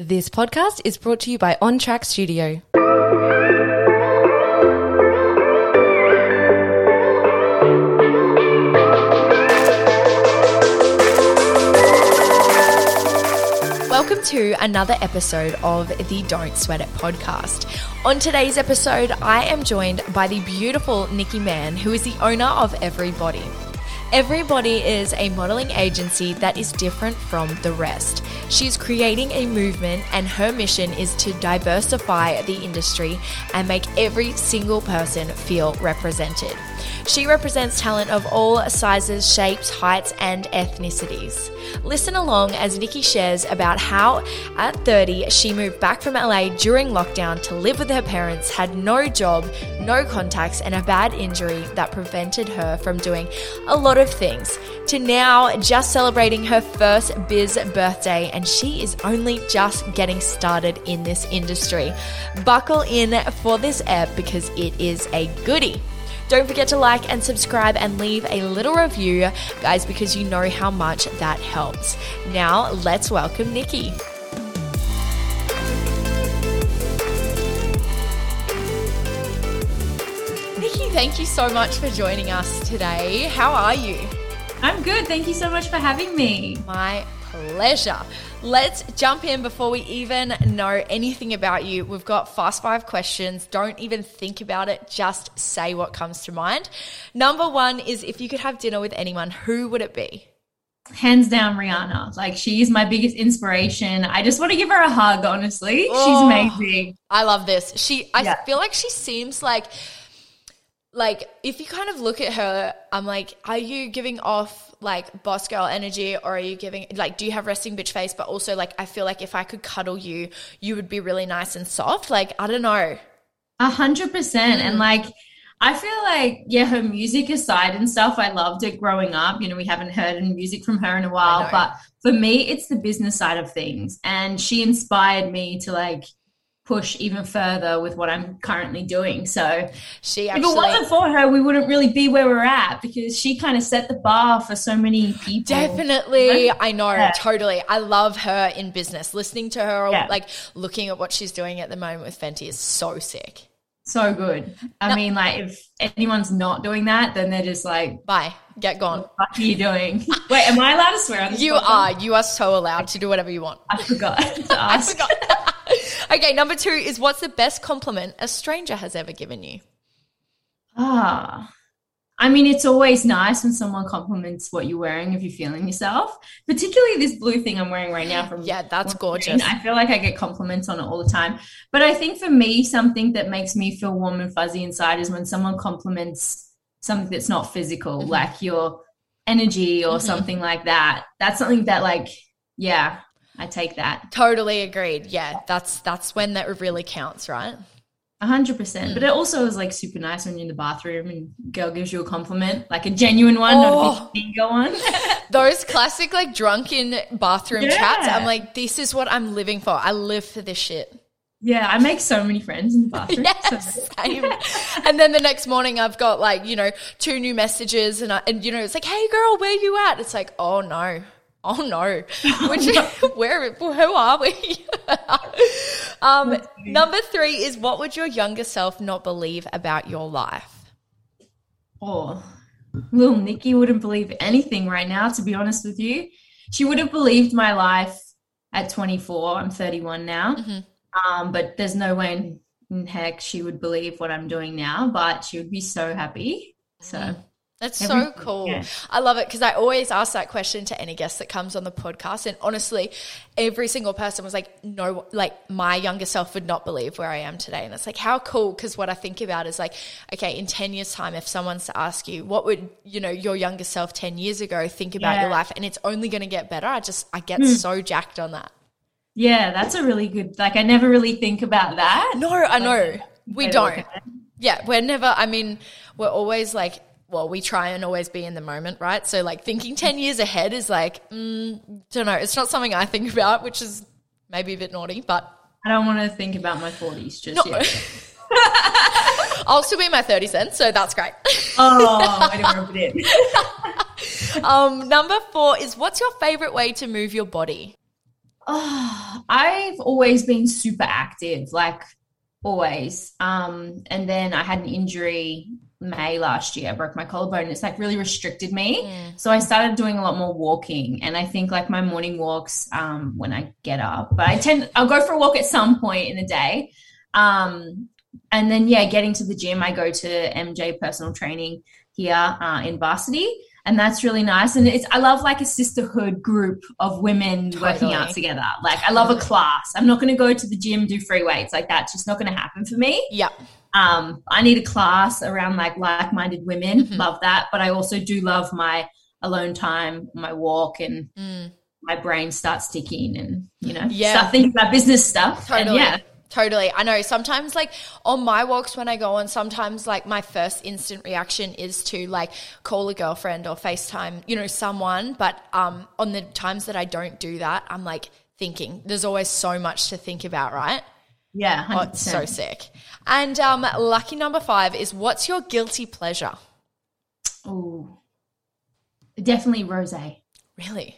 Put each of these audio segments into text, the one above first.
This podcast is brought to you by On Track Studio. Welcome to another episode of the Don't Sweat It podcast. On today's episode, I am joined by the beautiful Nikki Mann, who is the owner of Everybody. Everybody is a modeling agency that is different from the rest. She's creating a movement, and her mission is to diversify the industry and make every single person feel represented. She represents talent of all sizes, shapes, heights, and ethnicities. Listen along as Nikki shares about how, at 30, she moved back from LA during lockdown to live with her parents, had no job, no contacts, and a bad injury that prevented her from doing a lot of things, to now just celebrating her first biz birthday, and she is only just getting started in this industry. Buckle in for this ep because it is a goodie. Don't forget to like and subscribe and leave a little review, guys, because you know how much that helps. Now, let's welcome Nikki. Nikki, thank you so much for joining us today. How are you? I'm good. Thank you so much for having me. My pleasure. Let's jump in before we even know anything about you. We've got fast five questions. Don't even think about it. Just say what comes to mind. Number one is if you could have dinner with anyone, who would it be? Hands down, Rihanna. Like, she is my biggest inspiration. I just want to give her a hug, honestly. Oh, She's amazing. I love this. She, I Yeah. feel like she seems like, like if you kind of look at her, I'm like, are you giving off like boss girl energy, or are you giving like, do you have resting bitch face? But also, like, I feel like if I could cuddle you, you would be really nice and soft. Like, I don't know. A hundred percent. Mm. And like, I feel like, yeah, her music aside and stuff, I loved it growing up. You know, we haven't heard any music from her in a while, but for me, it's the business side of things. And she inspired me to like push even further with what I'm currently doing. So, She If it wasn't for her, we wouldn't really be where we're at because she kind of set the bar for so many people. Definitely. I know, Yeah. totally. I love her in business. Listening to her, or Yeah. like looking at what she's doing at the moment with Fenty is so sick. So good. I No. mean, like, if anyone's not doing that, then they're just like, Bye. Get gone. what are you doing? Wait, am I allowed to swear on this You podcast? are. You are so allowed to do whatever you want. I forgot to I forgot. okay, number two is what's the best compliment a stranger has ever given you? Ah. I mean, it's always nice when someone compliments what you're wearing if you're feeling yourself, particularly this blue thing I'm wearing right now from Yeah, that's gorgeous. I feel like I get compliments on it all the time. But I think for me, something that makes me feel warm and fuzzy inside is when someone compliments something that's not physical, Mhm. like your energy or Mhm. something like that. That's something that, like, yeah, I take that. Totally agreed. Yeah, that's that's when that really counts, right? A hundred percent. But it also is like super nice when you're in the bathroom and girl gives you a compliment, like a genuine one, not a Oh. big ego one. Those classic like drunken bathroom Yeah. chats. I'm like, this is what I'm living for. I live for this shit. yeah, I make so many friends in the bathroom. Yes, and then the next morning, I've got like you know two new messages, and I, and you know it's like, hey girl, where you at? It's like, oh no, oh no, which where who are we? um, number three is what would your younger self not believe about your life? Oh, little Nikki wouldn't believe anything right now, to be honest with you. She would have believed my life at 24. I'm 31 now. Mhm. Um, but there's no way in, in heck she would believe what I'm doing now, but she would be so happy. So, That's so cool. yeah. I love it because I always ask that question to any guest that comes on the podcast. And honestly, every single person was like, no, like my younger self would not believe where I am today. And it's like, how cool. Because what I think about is like, okay, in 10 years' time, if someone's to ask you, what would, you know, your younger self 10 years ago think about your life? And it's only going to get better. I just, I get Hmm. so jacked on that. yeah, that's a really good, like, I never really think about that. No, I know. Like, we don't. Yeah, we're never, I mean, we're always like, well, we try and always be in the moment, right? So, like, thinking 10 years ahead is like, mm, don't know. It's not something I think about, which is maybe a bit naughty, but I don't want to think about my 40s just no. yet. I'll still be in my 30s then, so that's great. Oh, way to rub it in. um, number four is what's your favorite way to move your body? Oh, I've always been super active, like always. Um, and then I had an injury May last year. I broke my collarbone. It's like really restricted me. Mm. So I started doing a lot more walking. And I think like my morning walks um, when I get up, but I tend, I'll go for a walk at some point in the day. Um, and then, yeah, getting to the gym, I go to MJ personal training here uh, in Varsity. And that's really nice. And it's, I love like a sisterhood group of women working out together. Like, I love a class. I'm not going to go to the gym, do free weights. Like, that's just not going to happen for me Yeah. Um i need a class around like like-minded women Mhm. love that but i also do love my alone time my walk and Mm. my brain starts ticking and you know Yeah. start thinking about business stuff and Totally. yeah Totally. I know sometimes like on my walks when I go on, sometimes like my first instant reaction is to like call a girlfriend or FaceTime, you know, someone. But um on the times that I don't do that, I'm like thinking. There's always so much to think about, right? yeah 100%. Oh, it's so sick. And um lucky number five is what's your guilty pleasure? Oh, definitely rose Really?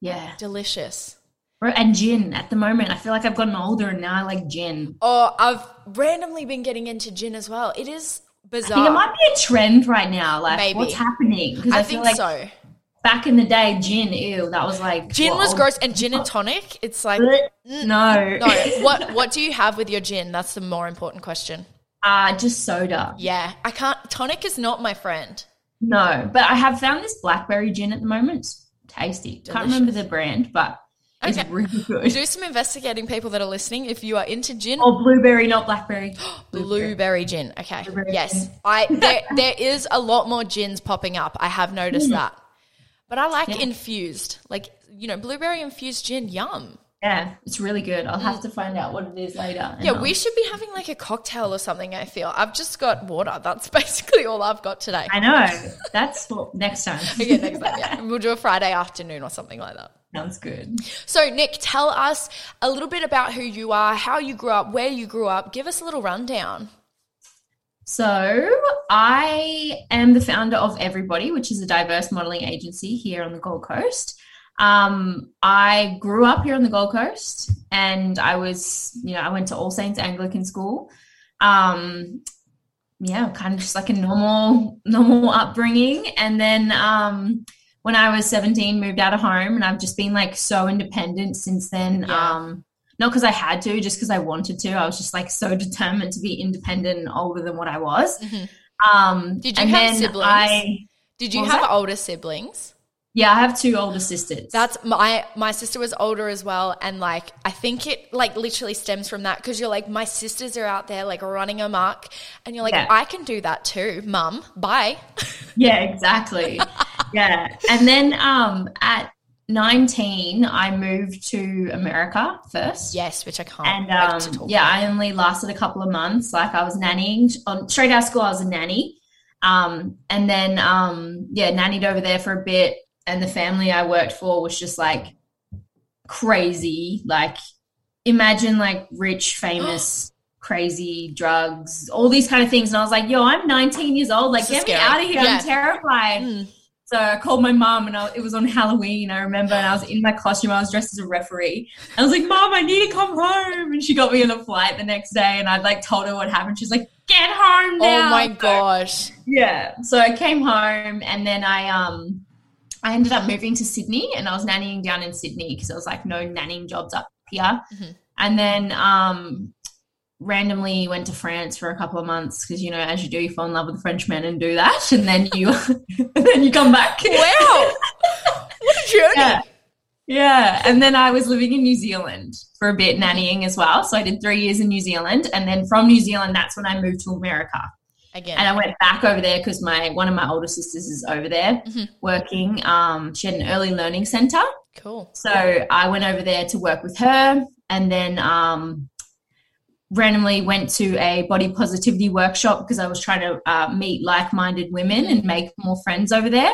yeah Delicious. And gin at the moment i feel like i've gotten older and now i like gin Oh, I've randomly been getting into gin as well. It is bizarre. i think it might be a trend right now like Maybe. what's happening because I I, feel think like so. Back in the day gin ew that was like Gin what, was gross, and gin and tonic. It's like no no. What what do you have with your gin? That's the more important question. uh just soda Yeah, I can't. Tonic is not my friend. No, but I have found this blackberry gin at the moment. It's tasty. Can't remember the brand, but it's Okay. really good. Do some investigating, people that are listening. If you are into gin, Or blueberry, not blackberry. blueberry gin. Okay, Blueberry yes, gin. I there there is a lot more gins popping up. I have noticed that, but I like Yeah. infused, like you know, blueberry infused gin. Yum. Yeah, it's really good. I'll have mm. to find out what it is later. Yeah, I'll- we um, should be having like a cocktail or something. I feel I've just got water. That's basically all I've got today. I know. That's for next time. Okay, next time, yeah. We'll do a Friday afternoon or something like that. Sounds good. So, Nick, tell us a little bit about who you are, how you grew up, where you grew up. Give us a little rundown. So, I am the founder of Everybody, which is a diverse modeling agency here on the Gold Coast. Um, I grew up here on the Gold Coast and I was, you know, I went to All Saints Anglican School. Um, yeah, kind of just like a normal, normal upbringing. And then um, when I was 17, moved out of home and I've just been like so independent since then. Yeah. Um, not because I had to, just because I wanted to. I was just like so determined to be independent and older than what I was. Mhm. Um, Did you have siblings? I, Did you have that? older siblings? yeah, I have two older sisters. That's my my sister was older as well, and like I think it like literally stems from that because you're like my sisters are out there like running amok, and you're like Yeah. I can do that too, mum. Bye. yeah, exactly. yeah, and then um, at 19, I moved to America first. yes, which I can't And um, yeah, I only lasted a couple of months. Like I was nannying on straight out of school. I was a nanny, um, and then um, yeah, nannied over there for a bit. And the family I worked for was just like crazy. Like imagine like rich, famous, crazy drugs, all these kind of things. And I was like, yo, I'm 19 years old. Like, This get me out of here. Yeah. I'm terrified. Mm. So I called my mom, and I, it was on Halloween. I remember, and I was in my costume. I was dressed as a referee. I was like, "Mom, I need to come home." And she got me on a flight the next day, and I like told her what happened. She's like, "Get home now!" Oh my So- gosh. yeah. So I came home, and then I um, I ended up moving to Sydney, and I was nannying down in Sydney because I was like no nannying jobs up here. Mhm. And then um, randomly went to France for a couple of months because you know, as you do, you fall in love with a Frenchman and do that, and then you and then you come back. Wow. what a journey. Yeah. Yeah. And then I was living in New Zealand for a bit, nannying as well. So I did three years in New Zealand. And then from New Zealand, that's when I moved to America. Again. And I went back over there because my one of my older sisters is over there Mhm. working. Um, she had an early learning center. cool. So I went over there to work with her and then um, randomly went to a body positivity workshop because I was trying to uh, meet like minded women and make more friends over there.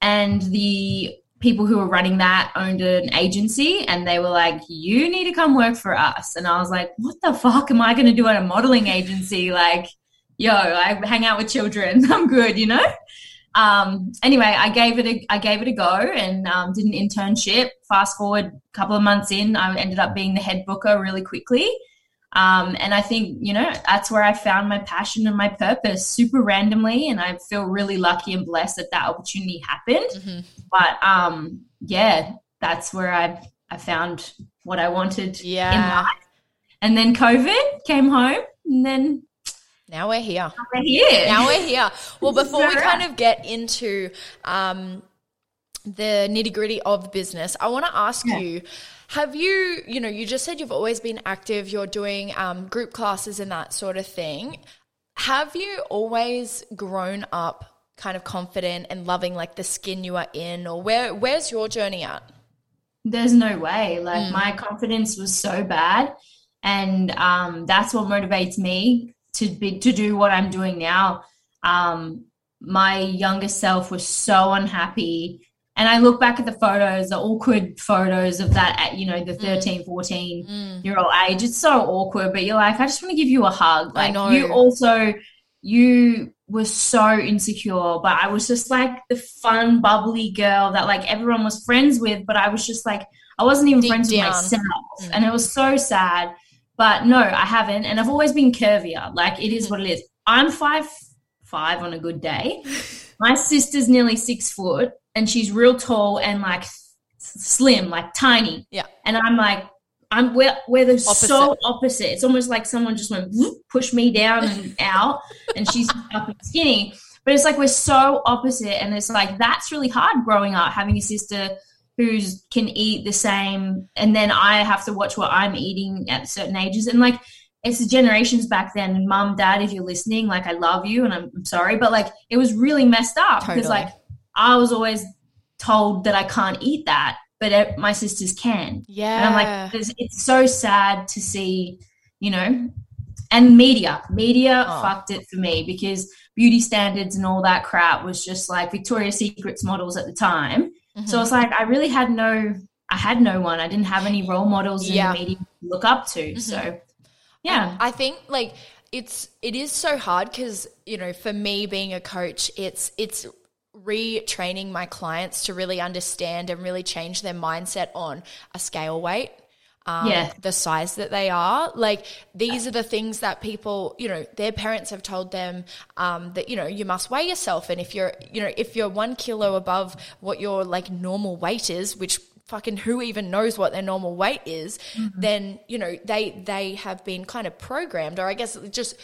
And the people who were running that owned an agency and they were like, You need to come work for us. And I was like, What the fuck am I going to do at a modeling agency? Like, yo, I hang out with children. I'm good, you know? um, anyway, I gave it a I gave it a go and um, did an internship. Fast forward a couple of months in, I ended up being the head booker really quickly. Um, and I think, you know, that's where I found my passion and my purpose super randomly. And I feel really lucky and blessed that that opportunity happened. Mm-hmm. But um, yeah, that's where I, I found what I wanted yeah. in life. And then COVID came home and then now we're here. Now we're here. Now we're here. Well, before we kind of get into um, the nitty gritty of business, I want to ask yeah. you have you, you know, you just said you've always been active, you're doing um, group classes and that sort of thing. Have you always grown up kind of confident and loving like the skin you are in, or where where's your journey at? There's no way. Like mm. my confidence was so bad. And um, that's what motivates me to be to do what I'm doing now. Um, my younger self was so unhappy and I look back at the photos, the awkward photos of that, at, you know, the mm. 13, 14 mm. year old age. It's so awkward, but you're like, I just want to give you a hug. Like, you also, you were so insecure, but I was just like the fun, bubbly girl that like everyone was friends with, but I was just like, I wasn't even Deep friends down. with myself. Mm. And it was so sad. But no, I haven't. And I've always been curvier. Like, it is mm. what it is. I'm five, five on a good day. My sister's nearly six foot and she's real tall and like slim, like tiny. Yeah. And I'm like, I'm we're we're the opposite. so opposite. It's almost like someone just went whoop, push me down and out, and she's up and skinny. But it's like we're so opposite, and it's like that's really hard growing up having a sister who's can eat the same, and then I have to watch what I'm eating at certain ages, and like it's the generations back then. Mom, dad, if you're listening, like I love you, and I'm, I'm sorry, but like it was really messed up totally. because like I was always told that I can't eat that, but my sisters can. Yeah. And I'm like, it's, it's so sad to see, you know, and media, media oh. fucked it for me because beauty standards and all that crap was just like Victoria's Secrets models at the time. Mm-hmm. So it's like, I really had no, I had no one. I didn't have any role models yeah. in the media to look up to. Mm-hmm. So, yeah. I think like, it's it is so hard because you know for me being a coach it's it's retraining my clients to really understand and really change their mindset on a scale weight. Um, yeah. the size that they are. Like these are the things that people, you know, their parents have told them um, that you know you must weigh yourself, and if you're, you know, if you're one kilo above what your like normal weight is, which fucking who even knows what their normal weight is mm-hmm. then you know they they have been kind of programmed or i guess just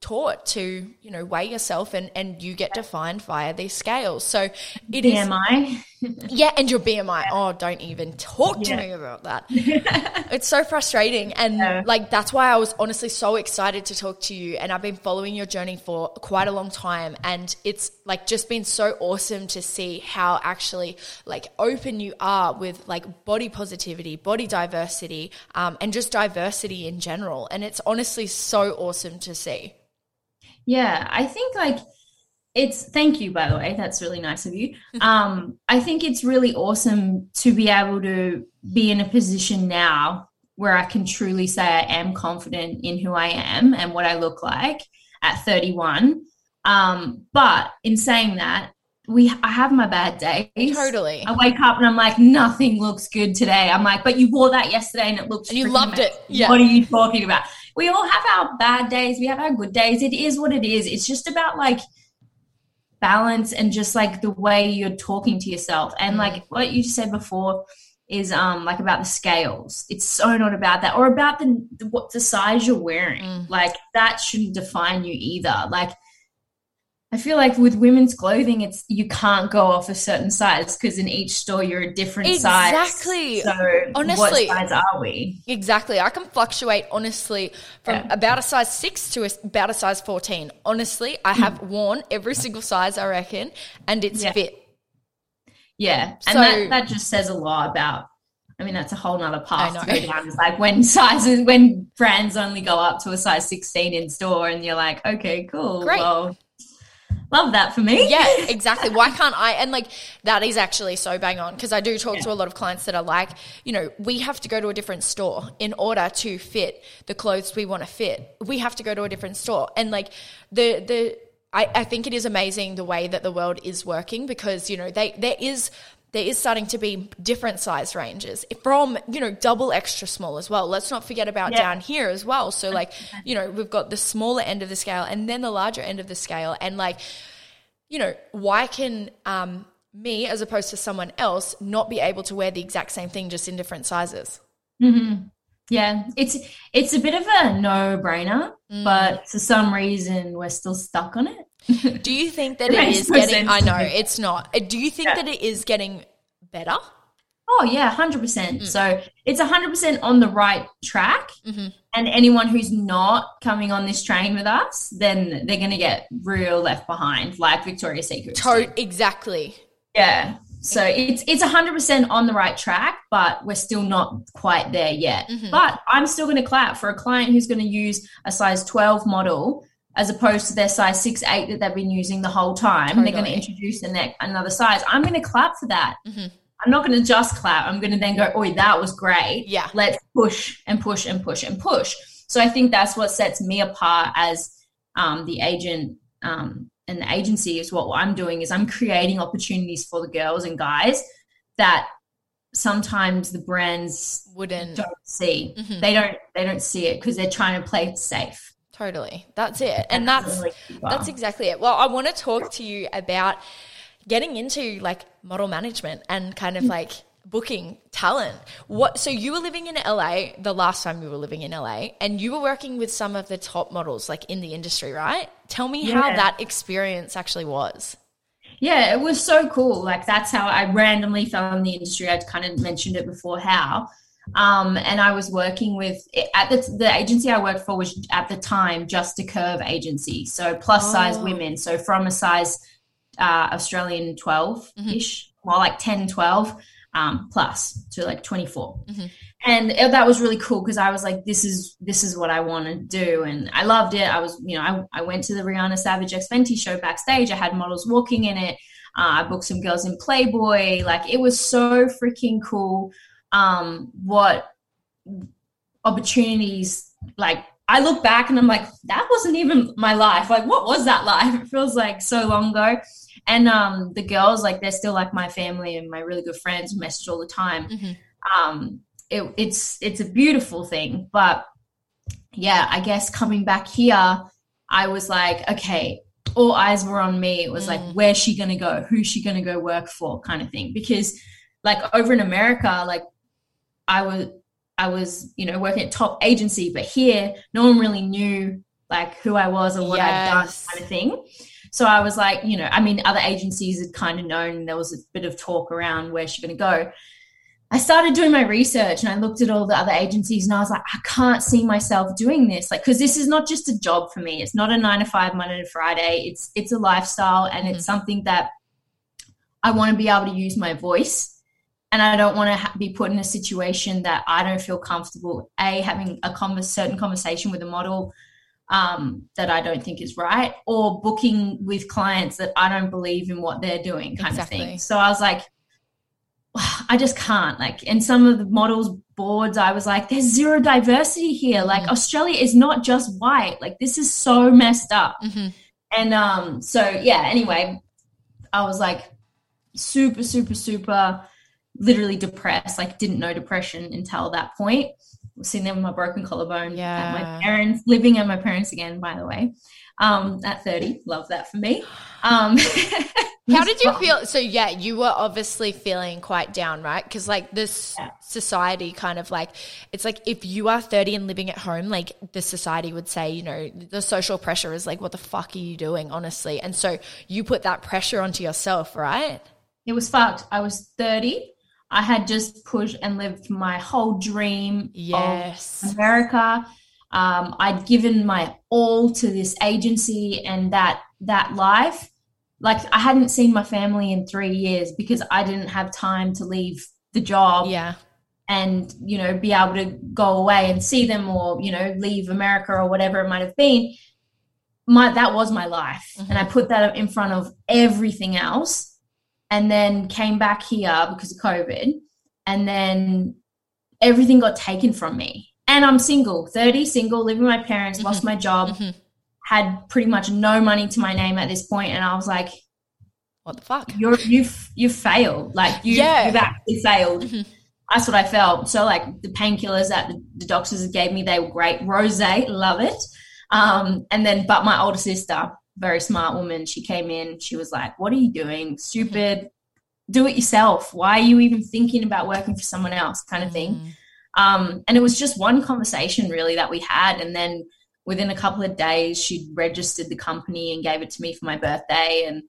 taught to you know weigh yourself and and you get defined via these scales so it BMI. is yeah, and your BMI. Oh, don't even talk to yeah. me about that. it's so frustrating. And yeah. like, that's why I was honestly so excited to talk to you. And I've been following your journey for quite a long time. And it's like just been so awesome to see how actually like open you are with like body positivity, body diversity, um, and just diversity in general. And it's honestly so awesome to see. Yeah, I think like, it's thank you by the way. That's really nice of you. Um i think it's really awesome to be able to be in a position now where i can truly say i am confident in who i am and what i look like at 31 um but in saying that we i have my bad days. Totally. I wake up and i'm like nothing looks good today. I'm like but you wore that yesterday and it looks and you loved amazing. it yeah. What are you talking about? We all have our bad days. We have our good days. It is what it is. It's just about like balance and just like the way you're talking to yourself and like mm. what you said before is um like about the scales it's so not about that or about the what the size you're wearing mm. like that shouldn't define you either like I feel like with women's clothing, it's you can't go off a certain size because in each store you're a different exactly. size. Exactly. So honestly, what size are we? Exactly. I can fluctuate honestly from yeah. about a size six to a, about a size fourteen. Honestly, I have mm. worn every single size I reckon, and it's yeah. fit. Yeah, and so, that that just says a lot about I mean, that's a whole nother path to go down. It's like when sizes, when brands only go up to a size 16 in store, and you're like, okay, cool. Great. Well, love that for me. Yeah, exactly. Why can't I? And like that is actually so bang on because I do talk yeah. to a lot of clients that are like, you know, we have to go to a different store in order to fit the clothes we want to fit. We have to go to a different store, and like the the I, I think it is amazing the way that the world is working because you know they there is there is starting to be different size ranges from you know double extra small as well let's not forget about Yeah. down here as well so like you know we've got the smaller end of the scale and then the larger end of the scale and like you know why can um me as opposed to someone else not be able to wear the exact same thing just in different sizes Mhm. Yeah, it's it's a bit of a no-brainer, Mm. but for some reason we're still stuck on it. Do you think that It it is getting i know it's not Uh, do you think Yeah. that it is getting better Oh yeah, hundred percent. Mm. So it's hundred percent on the right track. Mhm. And anyone who's not coming on this train with us, then they're gonna get real left behind, like Victoria's Secret. to- exactly Yeah. So it's it's hundred percent on the right track, but we're still not quite there yet. Mhm. But I'm still going to clap for a client who's going to use a size 12 model as opposed to their size six eight that they've been using the whole time. They're going to introduce the neck another size. I'm going to clap for that. Mhm. I'm not going to just clap. I'm going to then go, "Oh, that was great." yeah Let's push and push and push and push. So I think that's what sets me apart as um, the agent um, and the agency is what I'm doing is I'm creating opportunities for the girls and guys that sometimes the brands wouldn't don't see. Mhm. They don't they don't see it because they're trying to play it safe. Totally that's it and that's. That's exactly it. Well, I want to talk to you about getting into like model management and kind of mm. like booking talent. What so you were living in LA the last time you were living in LA and you were working with some of the top models like in the industry, right? Tell me how that experience actually was. Yeah, it was so cool. Like that's how I randomly fell in the industry. I'd kind of mentioned it before how. Um, and I was working with at the the agency I worked for was at the time just a curve agency, so plus size Oh. women. So from a size uh, Australian 12 ish, more like 10, 12 um, plus to like 24. Mhm. And it- that was really cool because I was like, this is this is what I want to do, and I loved it. I was, you know, I, I went to the Rihanna Savage X Fenty show backstage. I had models walking in it. Uh, I booked some girls in Playboy. Like it was so freaking cool. Um, what opportunities like I look back and I'm like, that wasn't even my life. Like, what was that life? It feels like so long ago. And um, the girls, like, they're still like my family and my really good friends. Message all the time. Mhm. Um, it, it's it's a beautiful thing, but yeah, I guess coming back here, I was like, okay, all eyes were on me. It was like, Mm. where's she gonna go? Who's she gonna go work for? Kind of thing. Because like over in America, like I was I was, you know, working at top agency, but here no one really knew like who I was or what I'd done kind of thing. So I was like, you know, I mean, other agencies had kind of known there was a bit of talk around where she going to go. I started doing my research and I looked at all the other agencies and I was like, I can't see myself doing this. Like, because this is not just a job for me. It's not a nine to five, Monday to Friday. It's it's a lifestyle and it's mm. something that I want to be able to use my voice. And I don't want to ha- be put in a situation that I don't feel comfortable. A having a convers- certain conversation with a model um, that I don't think is right, or booking with clients that I don't believe in what they're doing, kind of thing. So I was like, I just can't. Like, and some of the models boards, I was like, there's zero diversity here. Like, Mhm. Australia is not just white. Like, this is so messed up. Mhm. And um, so yeah. Anyway, I was like, super, super, super, literally depressed. Like, didn't know depression until that point. Was sitting there with my broken collarbone Yeah. my parents, living at my parents again, by the way. Um, at 30, love that for me. Um, How did you feel? So yeah, you were obviously feeling quite down, right? Because like this Yeah. society kind of like it's like if you are 30 and living at home, like the society would say, you know, the social pressure is like, what the fuck are you doing, honestly? And so you put that pressure onto yourself, right? It was fucked. I was 30. I had just pushed and lived my whole dream Yes. of America. Um, I'd given my all to this agency and that that life. Like I hadn't seen my family in three years because I didn't have time to leave the job Yeah. and you know be able to go away and see them or you know leave America or whatever it might have been. My that was my life, and I put that in front of everything else, and then came back here because of COVID, and then everything got taken from me. And I'm single, 30, single, living with my parents, lost my job, Mhm. had pretty much no money to my name at this point, and I was like, what the fuck? You're you've you've failed. Like you, Yeah. you've actually failed. Mhm. That's what I felt. So like the painkillers that the, the doctors gave me, they were great. Rose, love it. Um, and then but my older sister, very smart woman, she came in, she was like, What are you doing? Stupid. Do it yourself. Why are you even thinking about working for someone else? kind of thing. Mm. Um, and it was just one conversation really that we had. And then within a couple of days, she'd registered the company and gave it to me for my birthday. And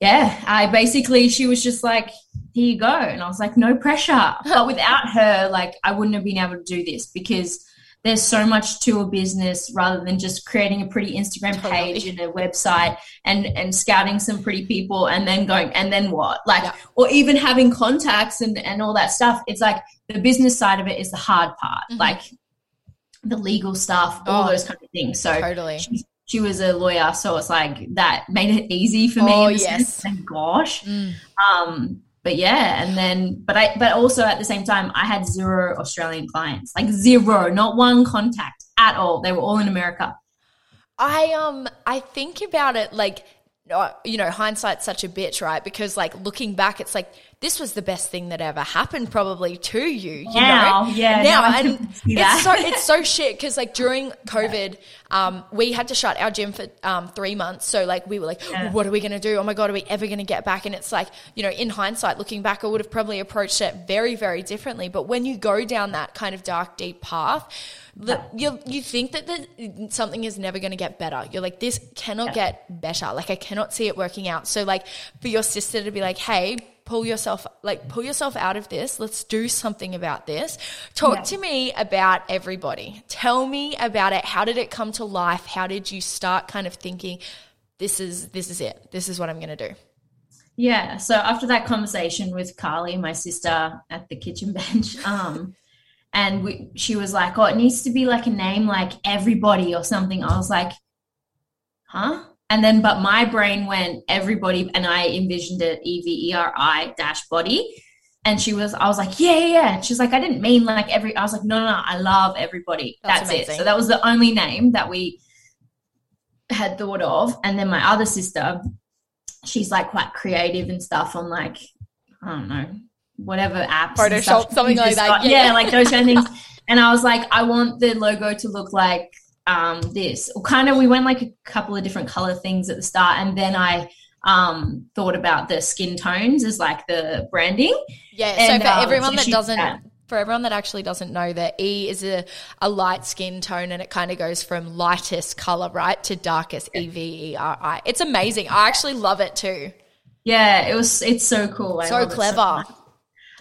yeah, I basically, she was just like, here you go. And I was like, no pressure. But without her, like, I wouldn't have been able to do this because there's so much to a business rather than just creating a pretty Instagram Totally. page and a website and and scouting some pretty people and then going and then what like Yeah. or even having contacts and and all that stuff it's like the business side of it is the hard part Mhm. like the legal stuff all Oh. those kind of things so Totally. she, she was a lawyer so it's like that made it easy for me Oh, yes. thank gosh Mm. um but yeah and then but i but also at the same time i had zero australian clients like zero not one contact at all. They were all in america. I um I think about it like you know hindsight's such a bitch right? Because like looking back it's like this was the best thing that ever happened probably to you you Now, know yeah, now now and it's so it's so shit because like during covid um we had to shut our gym for um three months. So like we were like Yeah. what are we gonna do? Oh my god are we ever gonna get back? And it's like you know in hindsight looking back i would have probably approached it very very differently. But when you go down that kind of dark deep path the, you you think that the, something is never going to get better. You're like, this cannot Yeah. get better. Like, I cannot see it working out. So, like, for your sister to be like, hey, pull yourself, like, pull yourself out of this. Let's do something about this. Talk Yeah. to me about everybody. Tell me about it. How did it come to life? How did you start kind of thinking, this is this is it. This is what I'm going to do. Yeah. So after that conversation with Carly, my sister, at the kitchen bench, um, and we, she was like, "Oh, it needs to be like a name like everybody or something." I was like, "Huh?" And then, but my brain went everybody, and I envisioned it E V E R I dash body. And she was, I was like, yeah, yeah, yeah. And she's like, I didn't mean like every. I was like, no, no, no I love everybody. That's That's, it. So that was the only name that we had thought of. And then my other sister, she's like quite creative and stuff on like I don't know whatever apps, Photoshop, something like that. got- Yeah. yeah, like those kind of things. And I was like, I want the logo to look like um, this. Or kind of, we went like a couple of different color things at the start, and then I um, thought about the skin tones as like the branding. Yeah. And, so for um, everyone so that doesn't, yeah. for everyone that actually doesn't know, that E is a, a light skin tone, and it kind of goes from lightest color right to darkest E V E R I. It's amazing. I actually love it too. Yeah, it was. It's so cool. I So love it clever.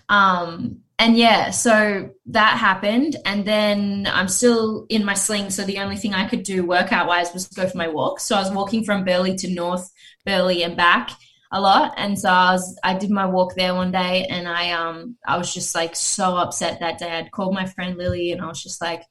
Um, and yeah, so that happened, and then I'm still in my sling. So the only thing I could do workout wise was go for my walk. So I was walking from Burleigh to North Burleigh and back a lot, and so I was I did my walk there one day, and I um I was just like so upset that day. I'd called my friend Lily, and I was just like,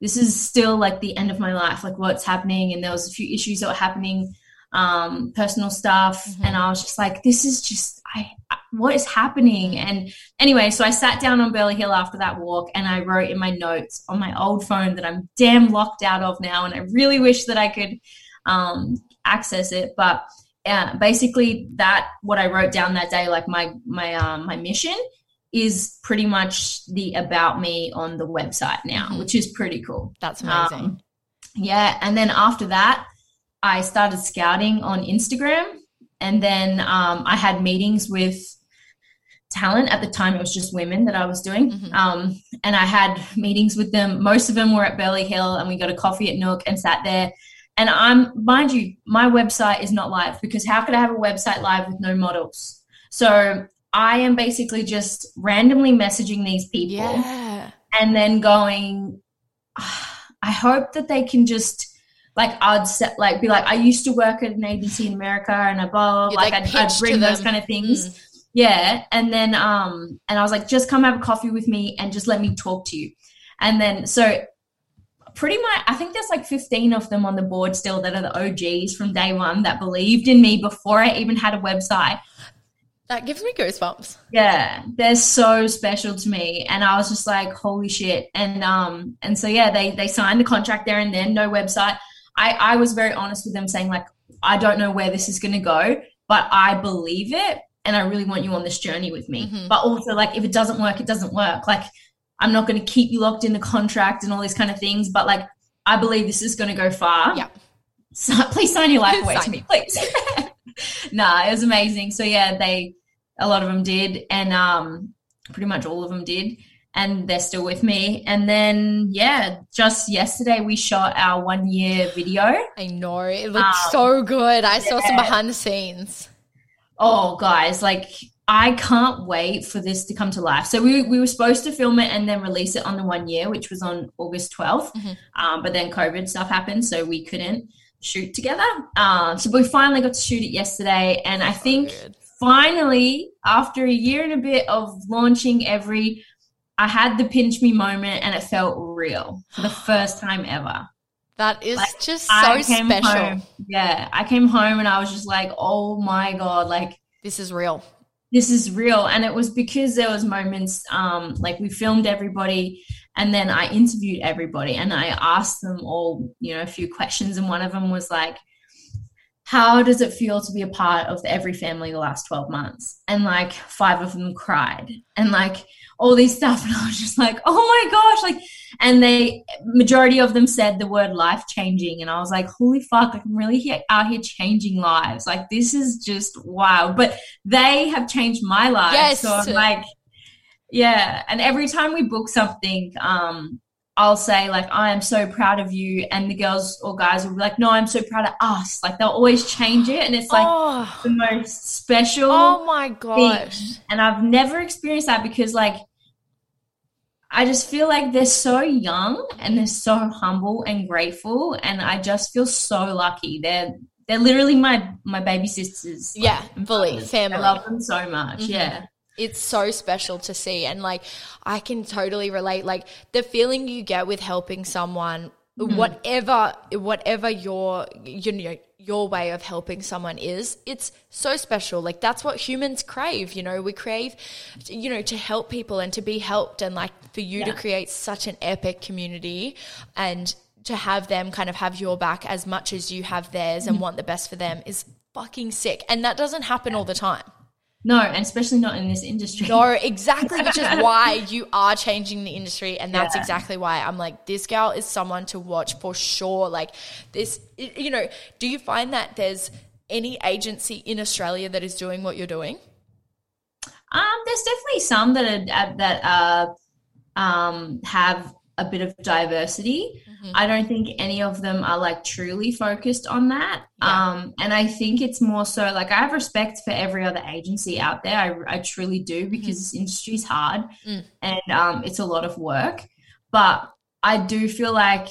this is still like the end of my life. Like what's happening? And there was a few issues that were happening um, personal stuff, Mhm. and I was just like, "This is just I, what is happening?" And anyway, so I sat down on Burleigh Hill after that walk, and I wrote in my notes on my old phone that I'm damn locked out of now, and I really wish that I could um, access it, but. Yeah, basically that what I wrote down that day, like my my um, my mission, is pretty much the about me on the website now, Mhm. which is pretty cool. That's amazing. Um, yeah, and then after that, I started scouting on Instagram, and then um, I had meetings with talent. At the time, it was just women that I was doing, Mhm. um, and I had meetings with them. Most of them were at Burleigh Hill, and we got a coffee at Nook and sat there. And I'm, mind you, my website is not live because how could I have a website live with no models? So I am basically just randomly messaging these people yeah. and then going i hope that they can just like i'd set like be like i used to work at an agency in america and i blah, blah, like, like, I'd, I'd bring those kind of things. Mm. yeah. And then um and i was like just come have a coffee with me and just let me talk to you. And then so pretty much i think there's like 15 of them on the board still that are the og's from day one that believed in me before i even had a website. That gives me goosebumps. yeah. They're so special to me. And i was just like holy shit. And um and so yeah they they signed the contract there and then no website I, I was very honest with them saying like, I don't know where this is going to go, but I believe it. And I really want you on this journey with me. Mhm. But also like, if it doesn't work, it doesn't work. Like I'm not going to keep you locked in the contract and all these kind of things. But like, I believe this is going to go far. Yeah. So please sign your life away to me, please. nah, it was amazing. So yeah, they a lot of them did, and um, pretty much all of them did, and they're still with me. And then yeah, just yesterday we shot our one year video. I know. It looks Um, so good. I saw some behind the scenes. Oh, guys, like I can't wait for this to come to life. So we, we were supposed to film it and then release it on the one year, which was on August 12th. Mhm. Um, but then COVID stuff happened, so we couldn't shoot together. Um, so we finally got to shoot it yesterday. And I think finally, after a year and a bit of launching every, I had the pinch me moment and it felt real for the first time ever. That is Like, just so special. home. Yeah, I came home and I was just like, oh my God, like, This is real. this is real and it was because there was moments um like we filmed everybody and then i interviewed everybody and i asked them all you know a few questions and one of them was like how does it feel to be a part of every family the last 12 months and like five of them cried and like all these stuff and i was just like oh my gosh like and they majority of them said the word life changing and i was like holy fuck like i'm really here, out here changing lives like this is just wow but they have changed my life Yes. so i'm like yeah and every time we book something um I'll say like I am so proud of you, and the girls or guys will be like, "No, I'm so proud of us." Like they'll always change it, and it's like oh, the most special oh my gosh. and I've never experienced that because like I just feel like they're so young and they're so humble and grateful and I just feel so lucky. They're they're literally my my baby sisters. Yeah, fully family. I love them so much. Mhm. Yeah. It's so special to see and like i can totally relate. Like the feeling you get with helping someone Mm-hmm. whatever whatever your you know your way of helping someone is it's so special. Like that's what humans crave you know? We crave you know to help people and to be helped and like for you to create such an epic community and to have them kind of have your back as much as you have theirs Mm-hmm. and want the best for them is fucking sick. And that doesn't happen all the time No, and especially not in this industry. no, exactly, which is why you are changing the industry. And that's Yeah. exactly why I'm like, this girl is someone to watch for sure. Like, this, you know, do you find that there's any agency in Australia that is doing what you're doing? Um, there's definitely some that are that uh, um, have a bit of diversity. Mm-hmm. I don't think any of them are like truly focused on that. Yeah. Um, and I think it's more so like I have respect for every other agency out there. I, I truly do because this industry is hard Mm. and um, it's a lot of work. But I do feel like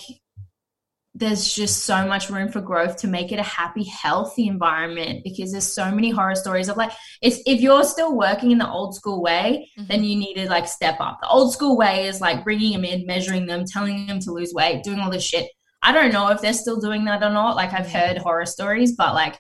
there's just so much room for growth to make it a happy, healthy environment because there's so many horror stories of like if if you're still working in the old school way, Mhm. then you need to like step up. The old school way is like bringing them in, measuring them, telling them to lose weight, doing all this shit. I don't know if they're still doing that or not. Like I've heard horror stories, but like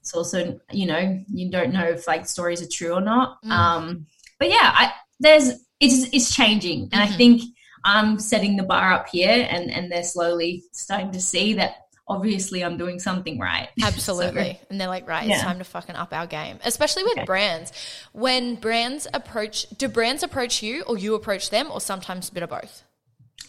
it's also you know you don't know if like stories are true or not. Mm. Um, but yeah, I there's it's it's changing, and I Mhm. think I'm setting the bar up here, and and they're slowly starting to see that obviously I'm doing something right. Absolutely. and they're like, right, it's time to fucking up our game, especially with Okay. brands. When brands approach, do brands approach you or you approach them or sometimes a bit of both?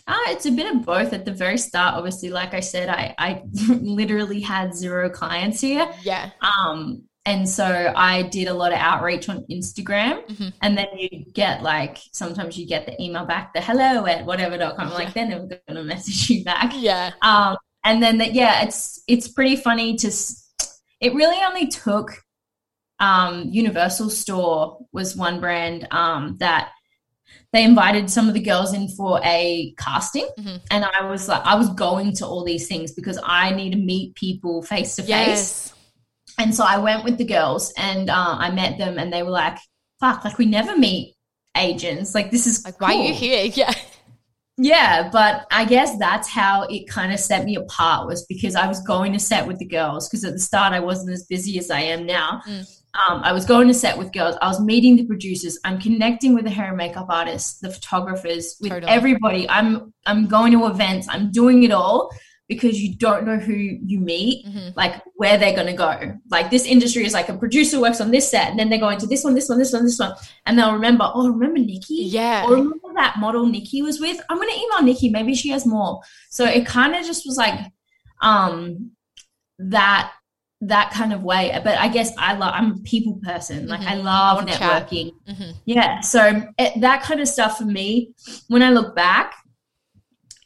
Ah, it's a bit of both. At the very start, obviously, like I said, I I literally had zero clients here. Yeah. Um, and so I did a lot of outreach on Instagram, Mhm. and then you get like sometimes you get the email back, the hello at whatever.com. Yeah. Like then they're never going to message you back. Yeah. Um, and then that, yeah, it's it's pretty funny to. s- It really only took um, Universal Store was one brand um, that they invited some of the girls in for a casting, Mhm. and I was like, I was going to all these things because I need to meet people face to face. And so I went with the girls and uh, I met them, and they were like, "Fuck, like we never meet agents. Like this is Like, why are you here? Yeah. Yeah, but I guess that's how it kind of set me apart was because I was going to set with the girls because at the start I wasn't as busy as I am now. Mm. Um, I was going to set with girls. I was meeting the producers. I'm connecting with the hair and makeup artists, the photographers, with Totally. everybody. I'm I'm going to events. I'm doing it all because you don't know who you meet, Mhm. like where they're going to go. Like this industry is like a producer works on this set and then they're going to this one, this one, this one, this one. And they'll remember, oh, remember Nikki? Yeah. Or remember that model Nikki was with? I'm going to email Nikki. Maybe she has more. So it kind of just was like um that that kind of way. But I guess I love, I'm a people person. Like I Mhm. love networking. Mhm. Yeah. So it, that kind of stuff for me, when I look back,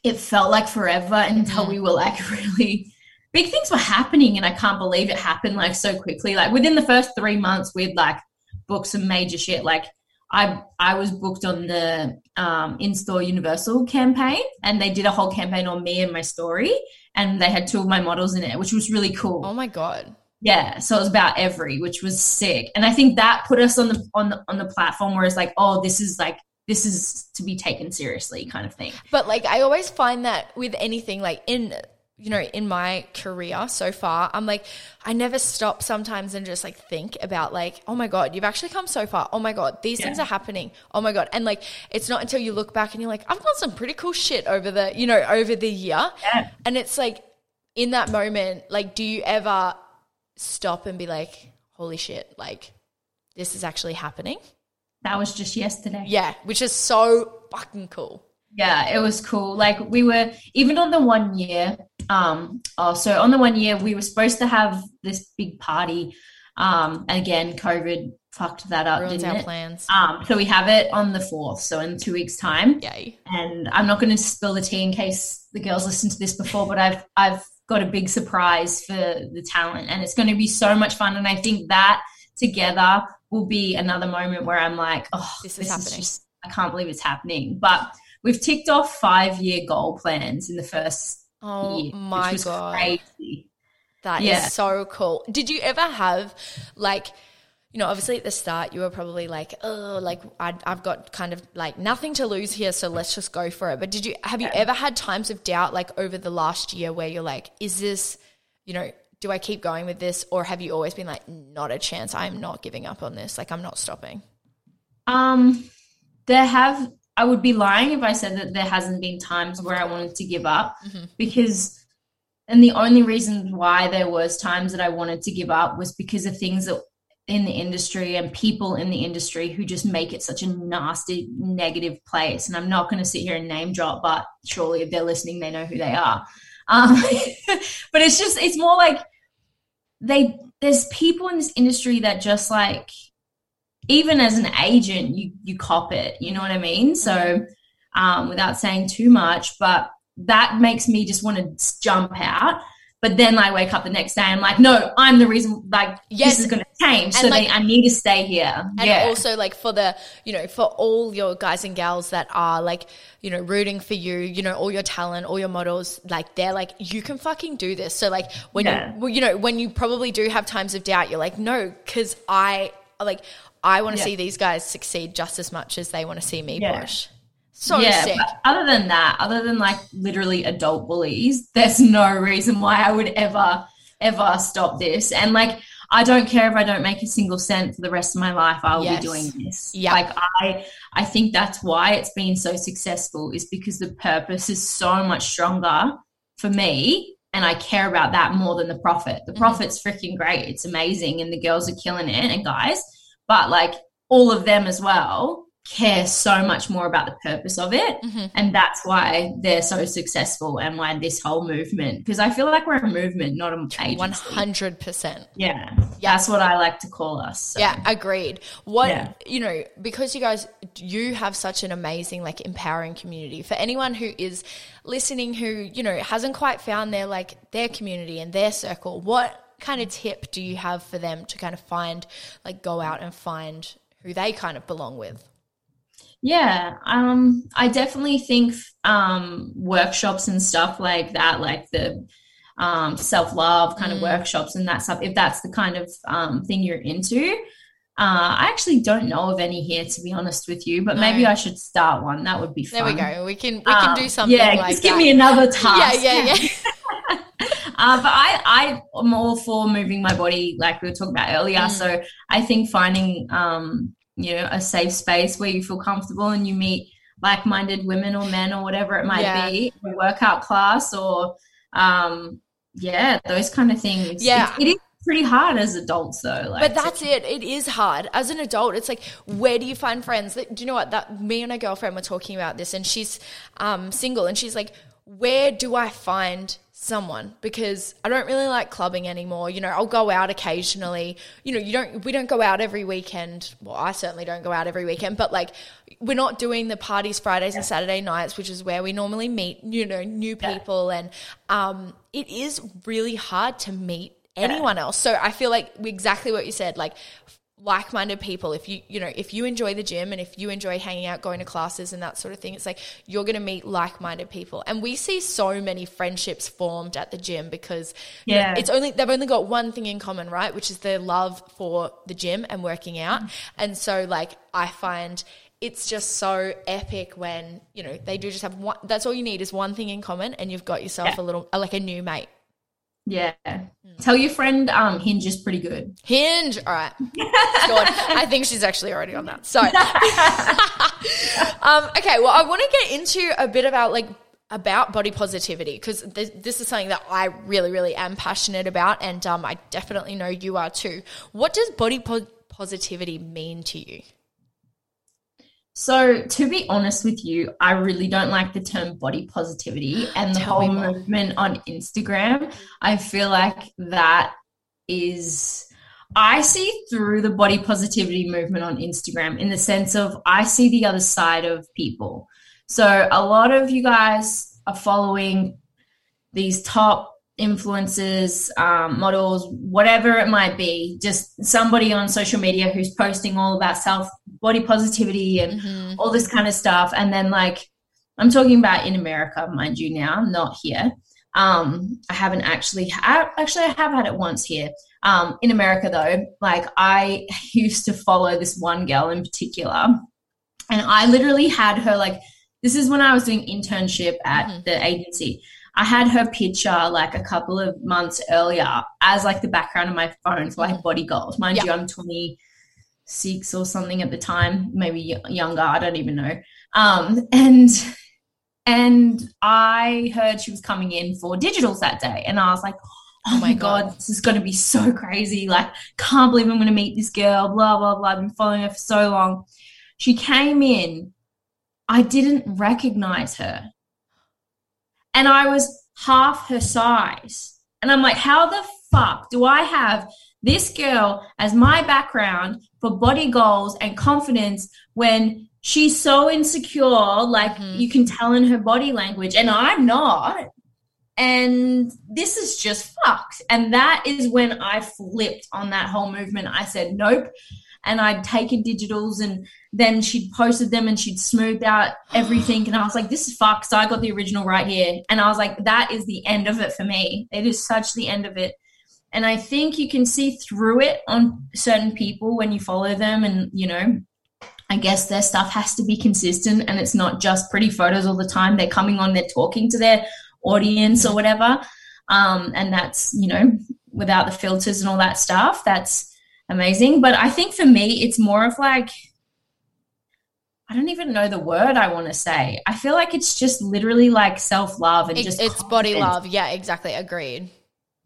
it felt like forever until Mhm. we were like really big things were happening. And I can't believe it happened like so quickly. Like within the first three months, we'd like booked some major shit. Like I, I was booked on the um, in-store Universal campaign, and they did a whole campaign on me and my story, and they had two of my models in it, which was really cool. Oh my god. Yeah, so it was about every, which was sick, and I think that put us on the on the on the platform where it's like, oh, this is like this is to be taken seriously, kind of thing. But like I always find that with anything like in you know in my career so far I'm like I never stop sometimes and just like think about like oh my god you've actually come so far. Oh my god these things are happening. Oh my god. And like it's not until you look back and you're like I've done some pretty cool shit over the you know over the year. Yeah. and it's like in that moment like do you ever stop and be like holy shit like this is actually happening That was just yesterday. yeah which is so fucking cool Yeah, it was cool. Like we were even on the one year. Um, oh, so on the one year we were supposed to have this big party. Um, and again, COVID fucked that up, ruins didn't our it? plans Um, so we have it on the fourth, so in two weeks' time. yay And I'm not going to spill the tea in case the girls listened to this before, but I've I've got a big surprise for the talent, and it's going to be so much fun. And I think that together will be another moment where I'm like, oh, This is happening. just I can't believe it's happening. But we've ticked off five year goal plans in the first Oh year, my god, crazy. that is Yeah. so cool. Did you ever have like, you know, obviously at the start you were probably like, oh, like I, I've got kind of like nothing to lose here, so let's just go for it. But did you have you ever had times of doubt like over the last year where you're like, is this, you know, do I keep going with this, or have you always been like, not a chance, I'm not giving up on this, like I'm not stopping. Um, there have. I would be lying if I said that there hasn't been times where I wanted to give up Mhm. because, and the only reason why there was times that I wanted to give up was because of things that in the industry and people in the industry who just make it such a nasty, negative place. And I'm not going to sit here and name drop, but surely if they're listening, they know who they are. Um, but it's just, it's more like they. There's people in this industry that just like even as an agent, you you cop it. You know what I mean? So, um, without saying too much, but that makes me just want to jump out. But then I wake up the next day and I'm like, no, I'm the reason. Like Yes. this is going to change. So And, they, like- I need to stay here. And yeah, also like for the, you know, for all your guys and gals that are like, you know, rooting for you, you know, all your talent, all your models, like they're like, you can fucking do this. So like when Yeah. you, well, you know, when you probably do have times of doubt, you're like, no, cause I like, I want to Yeah. see these guys succeed just as much as they want to see me push. So yeah. sick. But other than that, other than like literally adult bullies, there's no reason why I would ever, ever stop this. And like, I don't care if I don't make a single cent for the rest of my life. I will Yes. be doing this. Yeah. Like I, I think that's why it's been so successful is because the purpose is so much stronger for me. And I care about that more than the profit. The Mhm. profit's freaking great. It's amazing. And the girls are killing it and guys, but like all of them as well care so much more about the purpose of it. Mhm. And that's why they're so successful and why this whole movement, because I feel like we're a movement, not a agency. 100%. Yeah. That's what I like to call us. So. Yeah, agreed. What Yeah. you know, because you guys you have such an amazing like empowering community. For anyone who is listening who, you know, hasn't quite found their like their community and their circle, what kind of tip do you have for them to kind of find like go out and find who they kind of belong with? Yeah, um, I definitely think um, workshops and stuff like that, like the um, self love kind of Mm. workshops and that stuff, if that's the kind of um, thing you're into. Uh, I actually don't know of any here, to be honest with you, but maybe I should start one. That would be There we go. We can we can Um, do something Yeah, like just give that. me another task. yeah, yeah, yeah. uh, but I, I am all for moving my body, like we were talking about earlier. Mm. So I think finding, um, you know, a safe space where you feel comfortable and you meet like-minded women or men or whatever it might Yeah. be, a workout class or Um, yeah, those kind of things. Yeah. it, it is pretty hard as adults though. Like, But that's it. It is hard. As an adult, it's like, where do you find friends? Do you know what? That me and a girlfriend were talking about this, and she's um, single, and she's like, where do I find someone? Because I don't really like clubbing anymore. You know, I'll go out occasionally. You know, you don't. We don't go out every weekend. Well, I certainly don't go out every weekend. But like, we're not doing the parties Fridays and Saturday nights, which is where we normally meet. You know, new people, and um, it is really hard to meet anyone else. So I feel like exactly what you said, like like-minded people. If you you know if you enjoy the gym and if you enjoy hanging out going to classes and that sort of thing it's like you're going to meet like-minded people. And we see so many friendships formed at the gym because you know, Yeah. it's only they've only got one thing in common right? Which is their love for the gym and working out. Mm. And so like i find it's just so epic when you know they do just have one that's all you need is one thing in common and you've got yourself Yeah. a little like a new mate yeah. Tell your friend um, Hinge is pretty good. Hinge. All right. Scored. I think she's actually already on that. So, um, okay. Well, I want to get into a bit about like about body positivity because this, this is something that I really, really am passionate about, and um, I definitely know you are too. What does body po- positivity mean to you? So, to be honest with you, I really don't like the term body positivity and the Tell whole movement on Instagram. I feel like that is, I see through the body positivity movement on Instagram in the sense of I see the other side of people. So, a lot of you guys are following these top influencers, um, models, whatever it might be, just somebody on social media who's posting all about self body positivity and Mm-hmm. all this kind of stuff. And then, like, I'm talking about in America, mind you, now, not here. Um, I haven't actually, I, actually, I have had it once here. Um, in America, though, like, I used to follow this one girl in particular, and I literally had her, like, this is when I was doing internship at Mhm. the agency. I had her picture like a couple of months earlier as like the background of my phone for like body goals. Mind Yeah. you, I'm 26 or something at the time, maybe younger. I don't even know. Um, and and I heard she was coming in for digitals that day, and I was like, "Oh, my god. this is going to be so crazy! Like, can't believe I'm going to meet this girl." Blah blah blah. I've been following her for so long. She came in. I didn't recognize her, and I was half her size. And I'm like, how the fuck do I have this girl as my background for body goals and confidence when she's so insecure? Like Mhm. you can tell in her body language, and I'm not. And this is just fucked. And that is when I flipped on that whole movement. I said, nope. And I'd taken digitals and then she'd posted them and she'd smoothed out everything. And I was like, this is fucked. So I got the original right here. And I was like, that is the end of it for me. It is such the end of it. And I think you can see through it on certain people when you follow them. And, you know, I guess their stuff has to be consistent and it's not just pretty photos all the time. They're coming on, they're talking to their audience or whatever. Um, and that's, you know, without the filters and all that stuff. That's amazing. But I think for me, it's more of like, I don't even know the word I want to say. I feel like it's just literally like self love and It- just it's body love. Yeah, exactly. Agreed.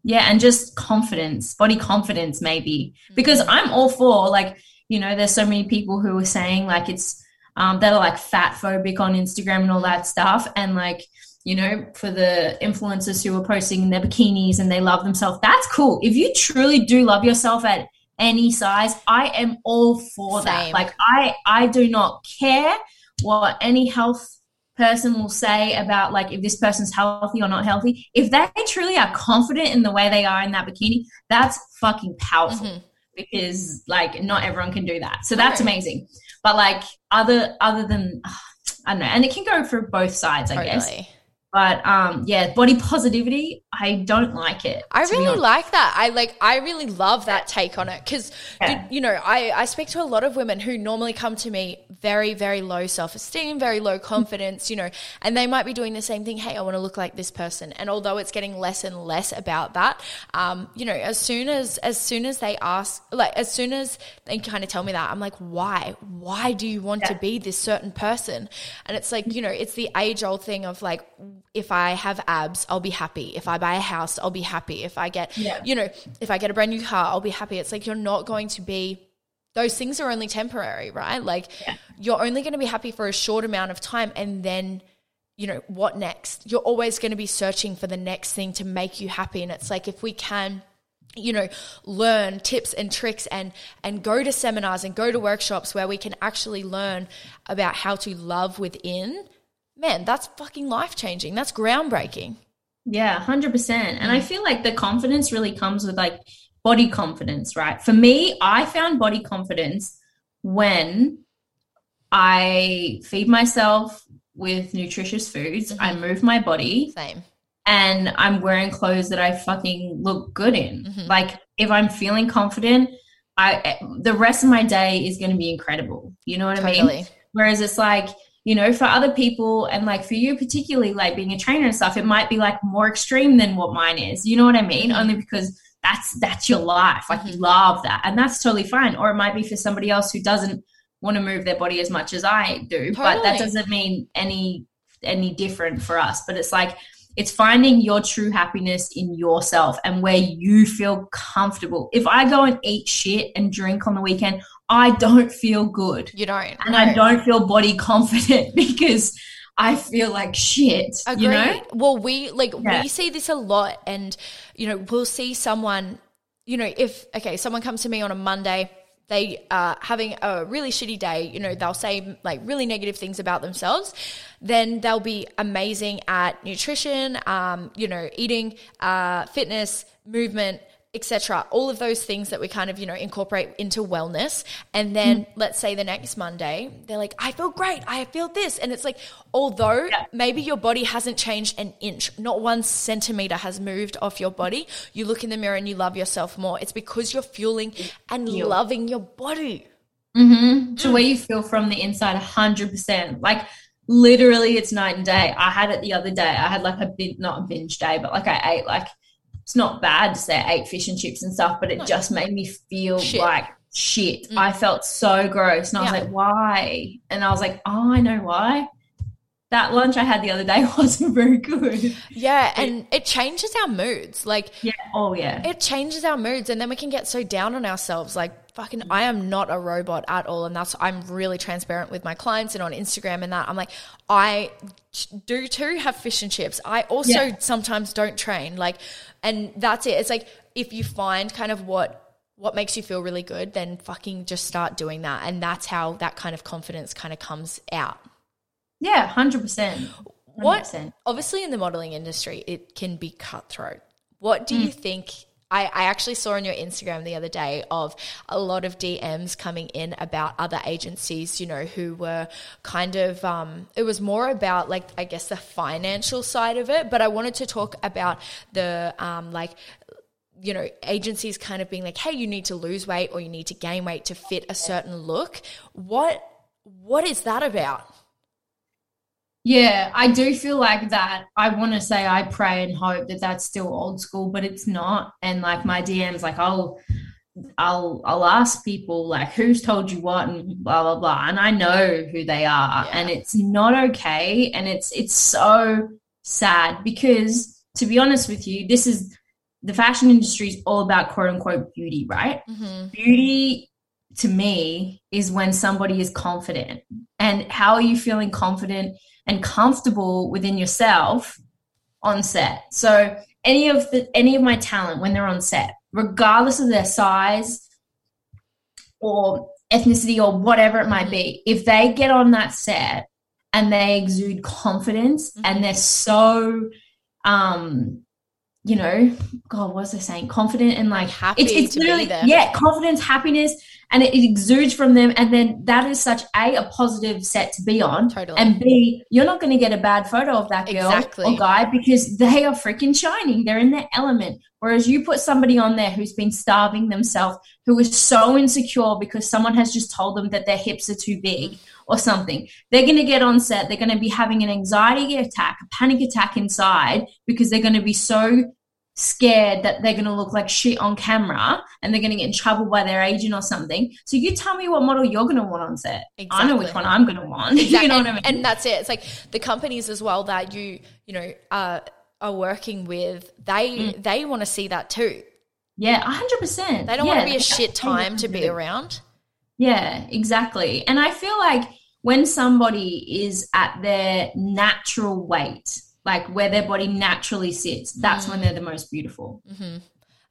Yeah, and just confidence, body confidence, maybe. Because I'm all for like, you know, there's so many people who are saying like it's um, that are like fat phobic on Instagram and all that stuff, and like, you know, for the influencers who are posting in their bikinis and they love themselves, that's cool. If you truly do love yourself at any size, I am all for that. Like, I I do not care what any health person will say about like if this person's healthy or not healthy if they truly are confident in the way they are in that bikini that's fucking powerful Mhm. because like not everyone can do that so that's Okay. amazing but like other other than i don't know and it can go for both sides i guess Totally. But um yeah body positivity i don't like it I really like that. I like. I really love that take on it because Yeah. you, know I I speak to a lot of women who normally come to me very very low self esteem, very low confidence, you know, and they might be doing the same thing. Hey, I want to look like this person, and although it's getting less and less about that, um, you know, as soon as as soon as they ask, like as soon as they kind of tell me that, I'm like, why? Why do you want to be this certain person? And it's like you know, it's the age old thing of like if I have abs, I'll be happy. If I buy a house, I'll be happy. If I get, Yeah. you know, if I get a brand new car, I'll be happy. It's like you're not going to be, those things are only temporary, right? Like Yeah. you're only going to be happy for a short amount of time. And then, you know, what next? You're always going to be searching for the next thing to make you happy. And it's like if we can, you know learn tips and tricks and and go to seminars and go to workshops where we can actually learn about how to love within man that's fucking life changing that's groundbreaking Yeah, 100%. And I mm. feel like the confidence really comes with like body confidence, right? For me, I found body confidence when I feed myself with nutritious foods, I mm-hmm. move my body, same and I'm wearing clothes that I fucking look good in. Mhm. Like if I'm feeling confident, I eh, the rest of my day is going to be incredible. You know what I mean? Whereas it's like, you know, for other people and like for you particularly like being a trainer and stuff, it might be like more extreme than what mine is. You know what I mean? Mhm. Only because that's that's your life. Like you Mhm. love that. And that's totally fine. Or it might be for somebody else who doesn't want to move their body as much as I do. But that doesn't mean any any different for us. But it's like it's finding your true happiness in yourself and where you feel comfortable. If I go and eat shit and drink on the weekend, I don't feel good you don't and I don't feel body confident because I feel like shit. Agree. You know? Well, we like Yeah. we see this a lot, and you know, we'll see someone. You know, if okay, someone comes to me on a Monday, they are having a really shitty day. You know, they'll say like really negative things about themselves. Then they'll be amazing at nutrition. Um, you know, eating, uh, fitness, movement. Etc. All of those things that we kind of, you know, incorporate into wellness. And then let's say the next Monday, they're like, I feel great. I feel this. And it's like, although Yeah. maybe your body hasn't changed an inch, not one centimeter has moved off your body. You look in the mirror and you love yourself more. It's because you're fueling and Feel. loving your body. Mm-hmm. The way you feel from the inside, 100%. Like, literally, it's night and day. I had it the other day. I had like a bit, not a binge day, but like I ate like, it's not bad to say I ate fish and chips and stuff, but it No. just made me feel Shit. like shit. Mm. I felt so gross. And I was Yeah. like, why? And I was like, oh, I know why. That lunch I had the other day wasn't very good. Yeah. And it changes our moods. Like, Yeah. Oh, yeah. it changes our moods and then we can get so down on ourselves like fucking i am not a robot at all and that's i'm really transparent with my clients and on instagram and that i'm like i do too have fish and chips i also Yeah. sometimes don't train like and that's it it's like if you find kind of what what makes you feel really good then fucking just start doing that and that's how that kind of confidence kind of comes out Yeah, 100%. what obviously in the modeling industry it can be cutthroat what do you Mm. think I, I actually saw on your instagram the other day of a lot of dms coming in about other agencies you know who were kind of um, it was more about like i guess the financial side of it but i wanted to talk about the um, like you know, agencies kind of being like, "Hey, you need to lose weight or you need to gain weight to fit a certain look." What what is that about? Yeah, I do feel like that. I want to say I pray and hope that that's still old school, but it's not. And like my DMs, like I'll, I'll, I'll ask people like, "Who's told you what?" and blah blah blah, and I know who they are, Yeah. and it's not okay, and it's it's so sad because to be honest with you, this is the fashion industry is all about quote unquote beauty, right? Mm-hmm. beauty to me is when somebody is confident and how are you feeling confident and comfortable within yourself on set. So any of the any of my talent when they're on set regardless of their size or ethnicity or whatever it might be if they get on that set and they exude confidence Mhm. and they're so um you know god what was i saying? Confident and like Happy it's, it's literally yeah confidence happiness and it, it exudes from them and then that is such a a positive set to be on. Totally. and b you're not going to get a bad photo of that girl Exactly. or guy because they are freaking shining. They're in their element. Whereas you put somebody on there who's been starving themselves who is so insecure because someone has just told them that their hips are too big mm. or something they're going to get on set. They're going to be having an anxiety attack a panic attack inside because they're going to be so scared that they're going to look like shit on camera and they're going to get in trouble by their agent or something. So you tell me what model you're going to want on set. I know which one I'm going to want. Exactly. you know and, what I mean? and that's it. It's like the companies as well that you, you know, uh, are working with, they Mm. they want to see that too. yeah, 100%. They don't yeah, want to be a shit time to be around. Yeah, exactly. And I feel like when somebody is at their natural weight, like where their body naturally sits, that's Mm. when they're the most beautiful.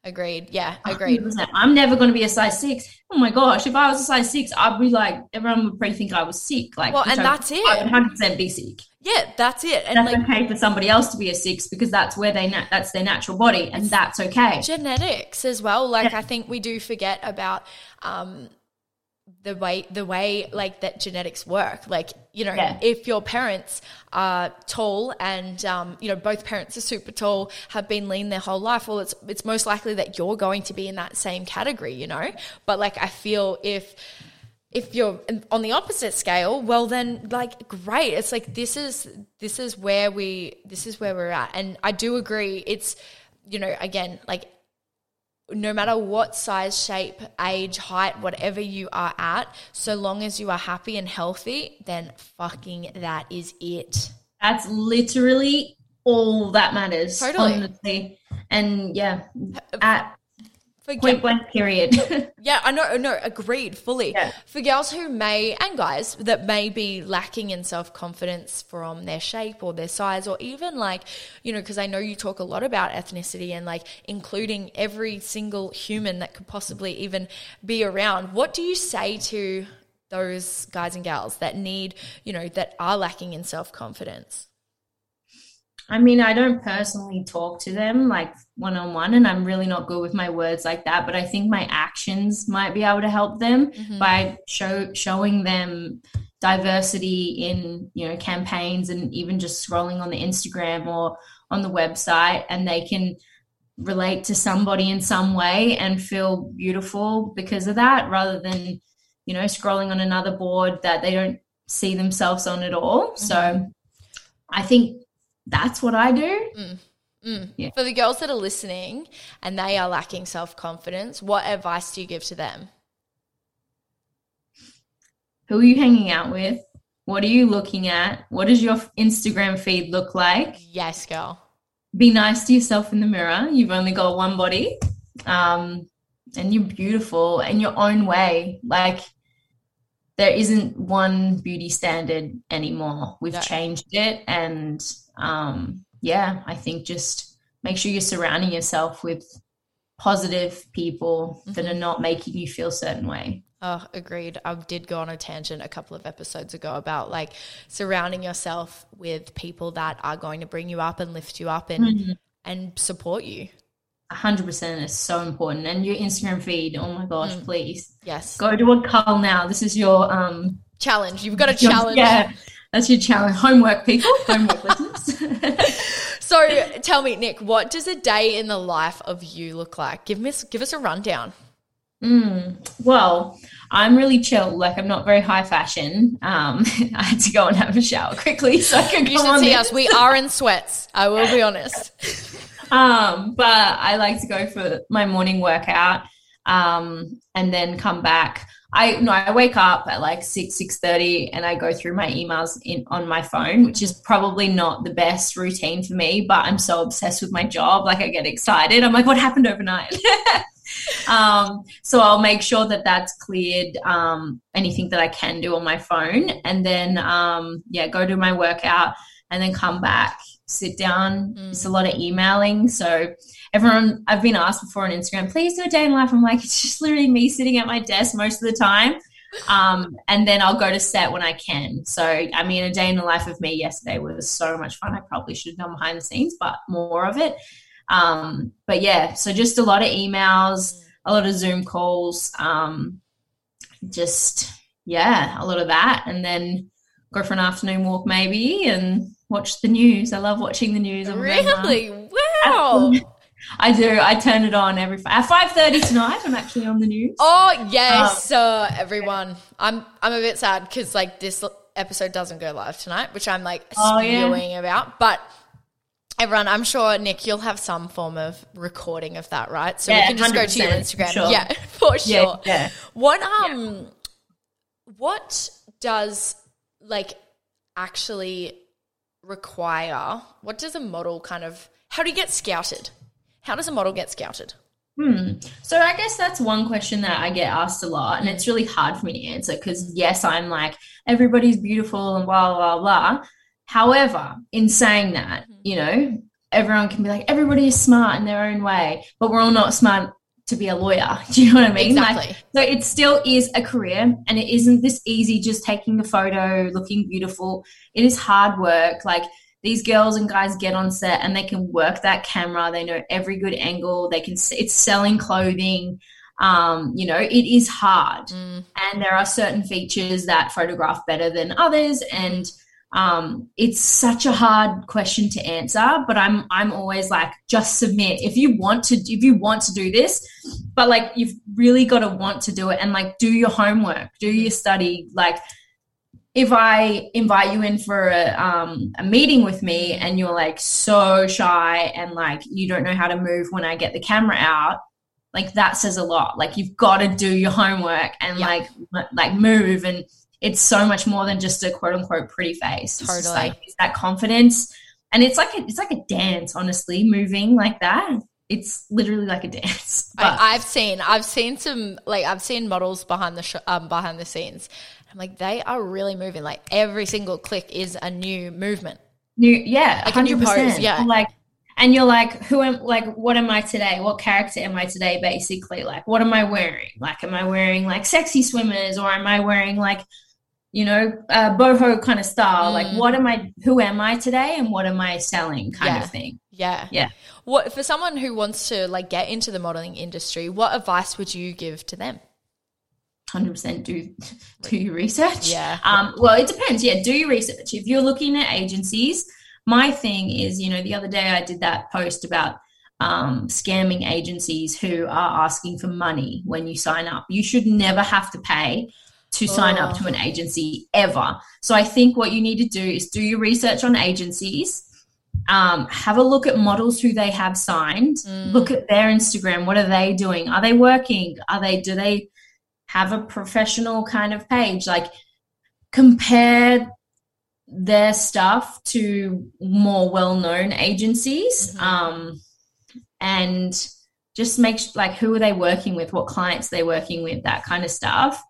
Agreed. Yeah, agreed. 100%. I'm never going to be a size six. Oh my gosh, if I was a size six, I'd be like, everyone would probably think I was sick. Like, Well, and I- that's it. I would 100% be sick. Yeah, that's it. And That's like okay for somebody else to be a six because that's where they na- that's their natural body, and that's okay. genetics as well. Like Yeah. I think we do forget about um the way the way like that genetics work. Like, you know, Yeah. if your parents are tall and um, you know, both parents are super tall, have been lean their whole life, well it's it's most likely that you're going to be in that same category, you know? But like I feel if if you're on the opposite scale, well then like great. It's like this is this is where we this is where we're at. And I do agree it's you know, again, like no matter what size, shape, age, height, whatever you are at, so long as you are happy and healthy, then fucking that is it. That's literally all that matters. Totally. honestly. And yeah, at Forget point blank period. Yeah, I know, no, agreed fully. Yeah. For girls who may, and guys that may be lacking in self confidence from their shape or their size, or even like, you know, because I know you talk a lot about ethnicity and like including every single human that could possibly even be around. What do you say to those guys and gals that need, you know, that are lacking in self confidence? I mean, I don't personally talk to them like one on one, and I'm really not good with my words like that. But I think my actions might be able to help them mm-hmm. by show showing them diversity in you know campaigns and even just scrolling on the Instagram or on the website, and they can relate to somebody in some way and feel beautiful because of that, rather than you know scrolling on another board that they don't see themselves on at all. So mm-hmm. I think that's what I do. Yeah. For the girls that are listening and they are lacking self confidence, what advice do you give to them? Who are you hanging out with? What are you looking at? What does your Instagram feed look like? Yes, girl. Be nice to yourself in the mirror. You've only got one body. Um, and you're beautiful in your own way. Like there isn't one beauty standard anymore. We've No. changed it and um yeah, I think just make sure you're surrounding yourself with positive people that are not making you feel a certain way. Oh, agreed. I did go on a tangent a couple of episodes ago about like surrounding yourself with people that are going to bring you up and lift you up and and support you. hundred percent is so important. And your Instagram feed, oh my gosh, please Yes. go to a cull now. This is your um Challenge. You've got a challenge. Yeah, that's your challenge. Homework, people. Homework listeners. So tell me, Nick, what does a day in the life of you look like? Give me give us a rundown. Mm, well, I'm really chill. Like I'm not very high fashion. Um, I had to go and have a shower quickly so I could You should on see this. us. We are in sweats. I will be honest. Um, but I like to go for my morning workout, um, and then come back. I no, I wake up at like six six thirty, and I go through my emails in on my phone, which is probably not the best routine for me. But I'm so obsessed with my job, like I get excited. I'm like, what happened overnight? um, so I'll make sure that that's cleared. Um, anything that I can do on my phone, and then um, yeah, go do my workout, and then come back sit down. It's a lot of emailing. So everyone, I've been asked before on Instagram, please do a day in life. I'm like, it's just literally me sitting at my desk most of the time. Um, and then I'll go to set when I can. So, I mean, a day in the life of me yesterday was so much fun. I probably should have done behind the scenes, but more of it. Um, but yeah, so just a lot of emails, a lot of Zoom calls, um, just, yeah, a lot of that. And then go for an afternoon walk maybe and watch the news. I love watching the news. I'm Really? Wow. I do. I turn it on every at five thirty tonight. I'm actually on the news. Oh yes, uh, everyone. I'm I'm a bit sad because like this episode doesn't go live tonight, which I'm like Oh, yeah. spewing about. But Everyone, I'm sure Nick, you'll have some form of recording of that, right? So Yeah, we can just go to your Instagram. sure. Yeah, for sure. Yeah, yeah. What um what does like actually require what does a model kind of how do you get scouted? How does a model get scouted? Hmm. So I guess that's one question that I get asked a lot, and it's really hard for me to answer because yes, I'm like everybody's beautiful and blah blah blah. However, in saying that, you know, everyone can be like everybody is smart in their own way, but we're all not smart to be a lawyer. Do you know what I mean? Like, Exactly. so it still is a career, and it isn't this easy just taking a photo, looking beautiful. It is hard work. Like these girls and guys get on set and they can work that camera. They know every good angle. They can. It's selling clothing. Um, you know, it is hard, Mm. and there are certain features that photograph better than others, and um, it's such a hard question to answer. But I'm I'm always like, just submit if you want to if you want to do this, but like you've really got to want to do it and like do your homework, do your study, like if I invite you in for a, um, a meeting with me and you're like so shy and like you don't know how to move when I get the camera out, like that says a lot. Like you've got to do your homework and Yeah. like m- like move and it's so much more than just a quote unquote pretty face. It's Totally. like it's that confidence and it's like a, it's like a dance. Honestly, moving like that, it's literally like a dance. But I, I've seen I've seen some like I've seen models behind the sh- um, behind the scenes. I'm like they are really moving. Like every single click is a new movement. New, yeah, a hundred pose, percent. yeah. Like, and you're like, who am like, what am I today? What character am I today? Basically, like, what am I wearing? Like, am I wearing like sexy swimmers, or am I wearing like, you know, uh, boho kind of style? Like, Mm. what am I? Who am I today? And what am I selling? Kind Yeah. of thing. Yeah. Yeah. What for someone who wants to like get into the modeling industry, what advice would you give to them? Hundred percent. Do do your research. Yeah. Um, well, it depends. Yeah, do your research. If you're looking at agencies, my thing is, you know, the other day I did that post about um, scamming agencies who are asking for money when you sign up. You should never have to pay to sign up Oh. to an agency ever. So I think what you need to do is do your research on agencies. Um, have a look at models who they have signed. Mm. Look at their Instagram. What are they doing? Are they working? Are they? Do they have a professional kind of page? Like compare their stuff to more well-known agencies Mhm. um, and just make like who are they working with what clients they're working with that kind of stuff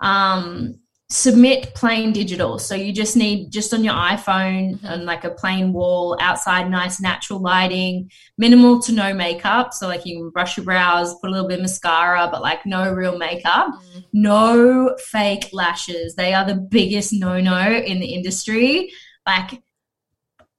um, submit plain digital so you just need just on your iphone Mhm. on like a plain wall outside nice natural lighting minimal to no makeup so like you can brush your brows put a little bit of mascara but like no real makeup Mm. no fake lashes. They are the biggest no no in the industry. Like,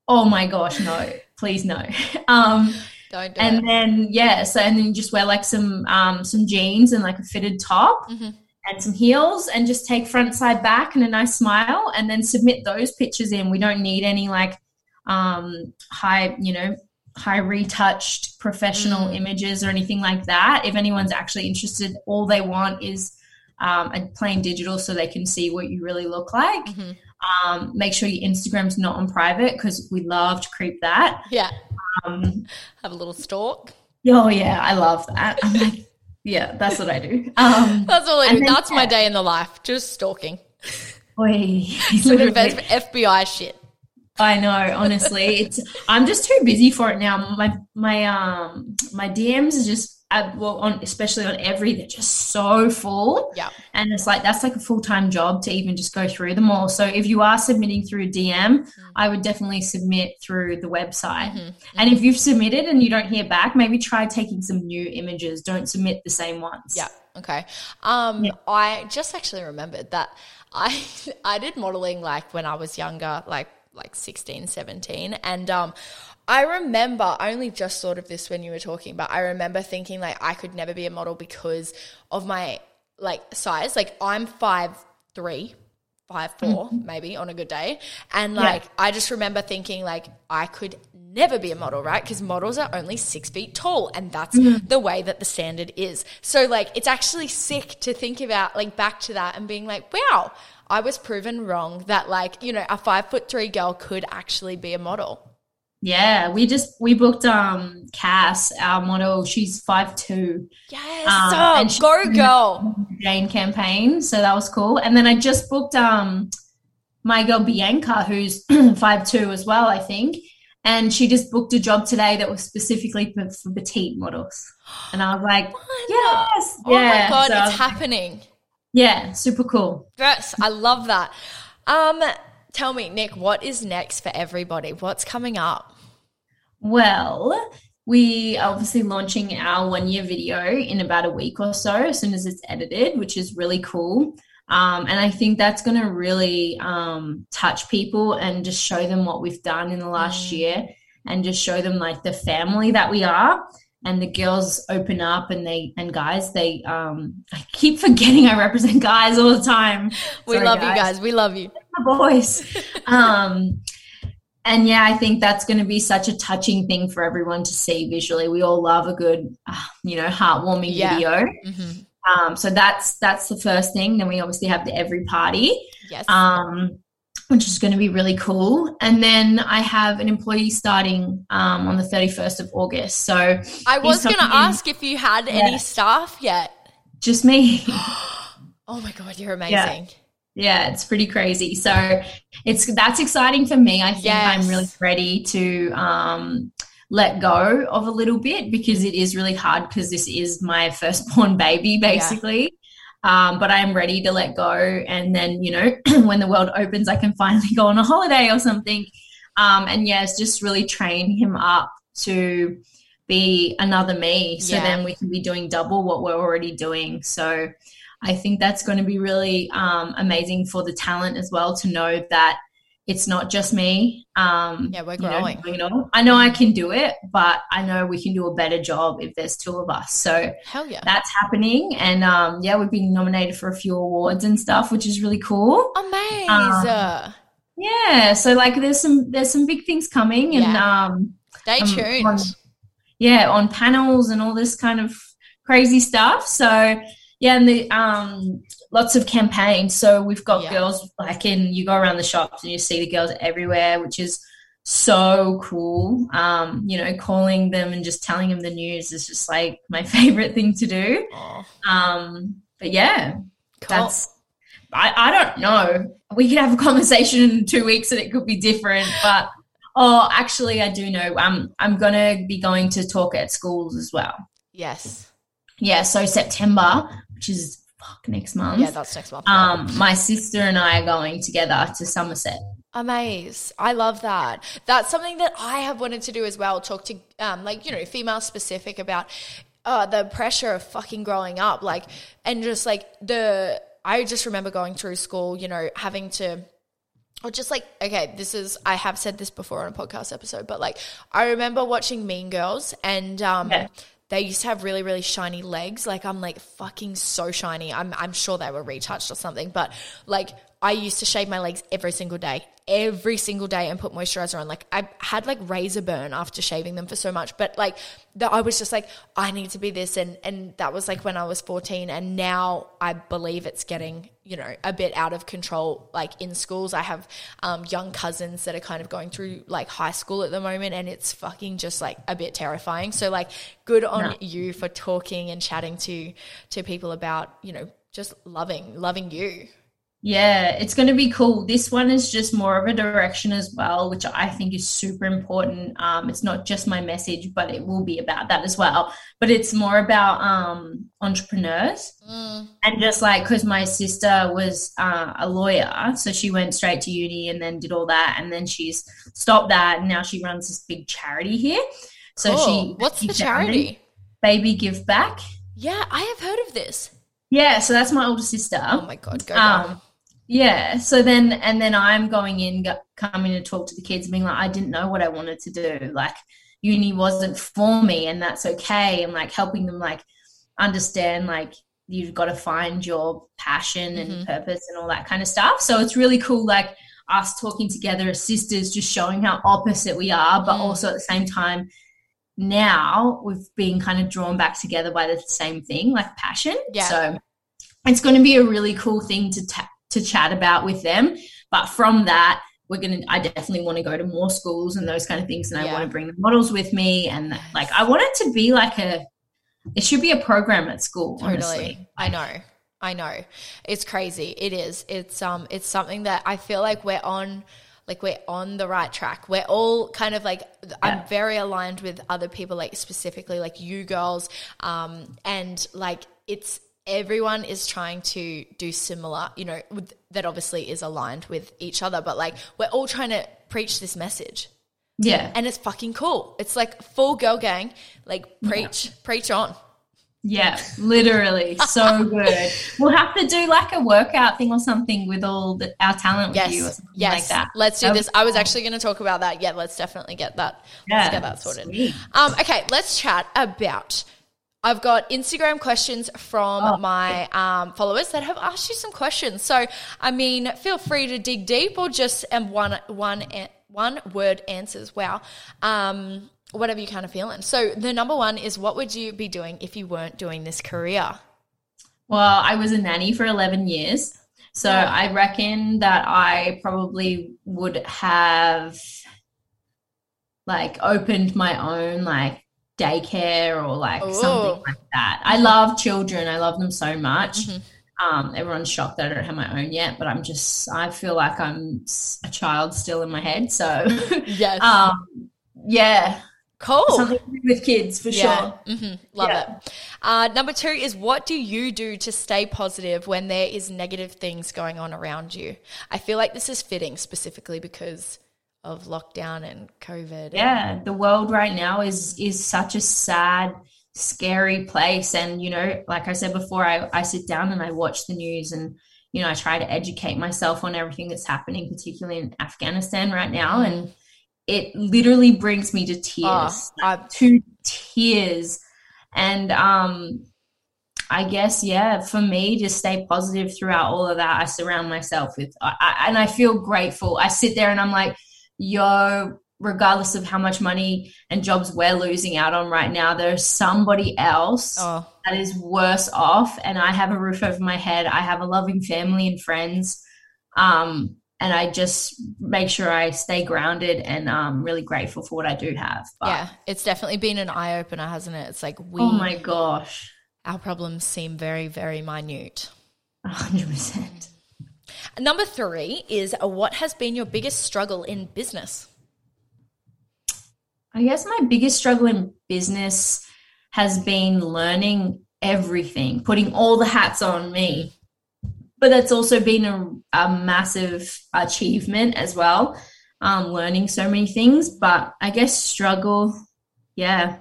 oh my gosh, no, please no. Um, Don't do and it. then yeah, so and then you just wear like some um some jeans and like a fitted top Mhm. And some heels and just take front side back and a nice smile and then submit those pictures in. We don't need any like um high, you know, high retouched professional Mm. images or anything like that. If anyone's actually interested, all they want is um, a plain digital so they can see what you really look like. Mhm. Um, make sure your Instagram's not on private because we love to creep that. Yeah. Um, Have a little stalk. oh yeah, I love that. I'm like, yeah, that's what I do. Um, That's all I do. then- That's my day in the life. Just stalking. oi, Some literally. invest- FBI shit. I know, honestly, it's I'm just too busy for it now. My my um my DMs are just uh, well on especially on every they're just so full. Yeah. And it's like that's like a full time job to even just go through them all. So if you are submitting through a DM, I would definitely submit through the website. Mhm. And if you've submitted and you don't hear back, maybe try taking some new images. Don't submit the same ones. Yeah. Okay. Um, Yeah. I just actually remembered that I I did modeling like when I was younger, like like 16, 17. And um, I remember I only just thought of this when you were talking, but I remember thinking like I could never be a model because of my like size. Like I'm five three, five four, maybe on a good day. And Mm-hmm. Yeah. like I just remember thinking like I could never be a model, right? Because models are only six feet tall, and that's Mm-hmm. the way that the standard is. So like it's actually sick to think about like back to that and being like, wow, I was proven wrong that like, you know, a five foot three girl could actually be a model. Yeah, we just we booked um Cass, our model. She's five two. Yes, um, oh, go girl. Jane campaign, so that was cool. And then I just booked um my girl Bianca, who's five two as well, I think. And she just booked a job today that was specifically for, for petite models. And I was like, yes, oh yeah. my god, so, it's happening. Yeah, super cool. Yes, I love that. Um, tell me, Nick, what is next for everybody? What's coming up? Well, we are obviously launching our one year video in about a week or so, as soon as it's edited, which is really cool. Um, and I think that's going to really um, touch people and just show them what we've done in the last mm. year and just show them like the family that we are and the girls open up and they and guys they um i keep forgetting i represent guys all the time we Sorry, love guys. you guys we love you boys um and yeah i think that's going to be such a touching thing for everyone to see visually we all love a good uh, you know heartwarming yeah. video mm-hmm. Um, so that's that's the first thing. Then we obviously have the every party. Yes. Um, which is going to be really cool. And then I have an employee starting um, on the 31st of August. So I was going to ask if you had yeah. any staff yet. Just me. oh my god, you're amazing. Yeah. Yeah. it's pretty crazy. So it's that's exciting for me. I think yes. I'm really ready to um, let go of a little bit because it is really hard because this is my firstborn baby, basically. Yeah. Um, but I am ready to let go. And then, you know, when the world opens, I can finally go on a holiday or something. Um, and yes, just really train him up to be another me. So yeah. then we can be doing double what we're already doing. So I think that's going to be really um, amazing for the talent as well to know that it's not just me. Um, yeah, we're growing. You know, I know I can do it, but I know we can do a better job if there's two of us. So hell yeah, that's happening. And um, yeah, we've been nominated for a few awards and stuff, which is really cool. Amazing. Um, yeah, so like there's some there's some big things coming, and yeah. um, stay tuned. On, yeah, on panels and all this kind of crazy stuff. So yeah, and the um lots of campaigns. So we've got yeah. girls like in you go around the shops and you see the girls everywhere, which is so cool. Um, you know, calling them and just telling them the news is just like my favorite thing to do. Um, but yeah, cool. that's I, I don't know. We could have a conversation in two weeks and it could be different, but oh, actually, I do know. Um, I'm gonna be going to talk at schools as well. Yes. Yeah. So September, which is fuck next month. Yeah, that's next month. Um, my sister and I are going together to Somerset. Amaze. I love that. That's something that I have wanted to do as well. Talk to um, like, you know, female specific about uh, the pressure of fucking growing up. Like and just like the I just remember going through school, you know, having to or just like okay this is i have said this before on a podcast episode but like i remember watching mean girls and um yeah they used to have really really shiny legs. Like i'm like fucking so shiny. I'm i'm sure they were retouched or something but like i used to shave my legs every single day every single day and put moisturizer on like i had like razor burn after shaving them for so much but like that I was just like, I need to be this. And, and that was like when I was 14. And now I believe it's getting, you know, a bit out of control. Like in schools, I have um, young cousins that are kind of going through like high school at the moment. And it's fucking just like a bit terrifying. So like good on you for talking and chatting to, to people about, you know, just loving, loving you. Yeah, it's going to be cool. This one is just more of a direction as well, which I think is super important. Um, it's not just my message, but it will be about that as well. But it's more about um, entrepreneurs mm. and just like because my sister was uh, a lawyer, so she went straight to uni and then did all that, and then she's stopped that, and now she runs this big charity here. So cool. she what's the charity? Baby Give Back. Yeah, I have heard of this. Yeah, so that's my older sister. Oh my god, go um, yeah. So then, and then I'm going in, coming to talk to the kids, being like, I didn't know what I wanted to do. Like, uni wasn't for me, and that's okay. And like helping them, like, understand, like, you've got to find your passion and mm-hmm. purpose and all that kind of stuff. So it's really cool, like, us talking together as sisters, just showing how opposite we are, but mm. also at the same time, now we've been kind of drawn back together by the same thing, like passion. Yeah. So it's going to be a really cool thing to ta- to chat about with them. But from that, we're gonna I definitely want to go to more schools and those kind of things and I want to bring the models with me and like I want it to be like a it should be a program at school Totally. honestly I know. I know. It's crazy. It is. It's um it's something that I feel like we're on like we're on the right track. We're all kind of like I'm very aligned with other people like specifically like you girls um and like it's everyone is trying to do similar, you know, with, that obviously is aligned with each other, but like we're all trying to preach this message. yeah And it's fucking cool. It's like full girl gang, like preach, preach on. yeah literally so good we'll have to do like a workout thing or something with all the, our talent with you or Yes. something Yes. like that Let's do That this. I was actually going to talk about that. Yeah, let's definitely get that. Yeah, let's get that sorted. Um, okay, let's chat about. I've got Instagram questions from Oh, my um, followers that have asked you some questions. So, I mean, feel free to dig deep or just um, one one one word answers. Wow. Um, whatever you kind of feeling. So, the number one is, what would you be doing if you weren't doing this career? Well, I was a nanny for 11 years. So Yeah. I reckon that I probably would have like opened my own like daycare or like Ooh. something like that. I love children. I love them so much. Mhm. Um, everyone's shocked that I don't have my own yet, but I'm just, I feel like I'm a child still in my head. So, Yes. um, yeah, cool. something to do with kids for sure. hmm Love Yeah. it. Uh, number two is what do you do to stay positive when there is negative things going on around you? I feel like this is fitting specifically because of lockdown and COVID. yeah the world right now is is such a sad scary place. And you know like i said before i, I sit down and i watch the news and you know i try to educate myself on everything that's happening particularly in afghanistan right now. And it literally brings me to tears Oh, I- to tears. And um I guess yeah for me to stay positive throughout all of that I surround myself with I, I, and I feel grateful. I sit there and I'm like yo regardless of how much money and jobs we're losing out on right now there's somebody else Oh, that is worse off and I have a roof over my head I have a loving family and friends um and I just make sure I stay grounded and um really grateful for what I do have but, yeah. It's definitely been an eye opener, hasn't it? It's like we, oh my gosh our problems seem very, very minute. 100% Number three is uh, what has been your biggest struggle in business? I guess my biggest struggle in business has been learning everything, putting all the hats on me. But that's also been a, a massive achievement as well, um, learning so many things. But I guess struggle, yeah,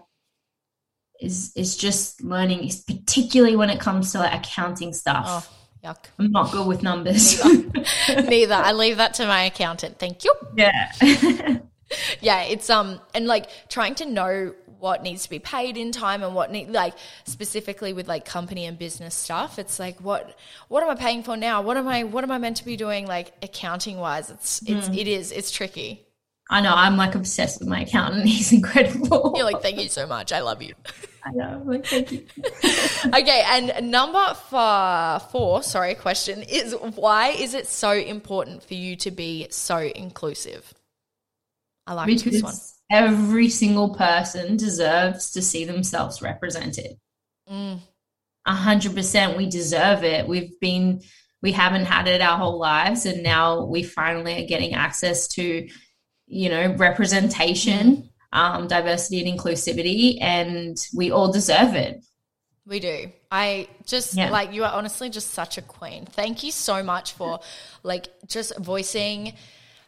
is is just learning, is particularly when it comes to like accounting stuff. Oh, yuck. I'm not good with numbers. Neither. I leave that to my accountant. Thank you. yeah. yeah it's um and like trying to know what needs to be paid in time and what need like specifically with like company and business stuff it's like what what am i paying for now what am i what am i meant to be doing like accounting wise it's it's it is it's tricky I know, I'm like obsessed with my accountant. He's incredible. you're like thank you so much i love you I know, I'm like, thank you. okay and number four, four sorry question is why is it so important for you to be so inclusive i like this one every single person deserves to see themselves represented. Mm. A hundred percent, we deserve it. We've been, we haven't had it our whole lives, and now we finally are getting access to, you know, representation, um, diversity, and inclusivity, and we all deserve it. We do. I just Yeah. like you are honestly just such a queen. Thank you so much for like just voicing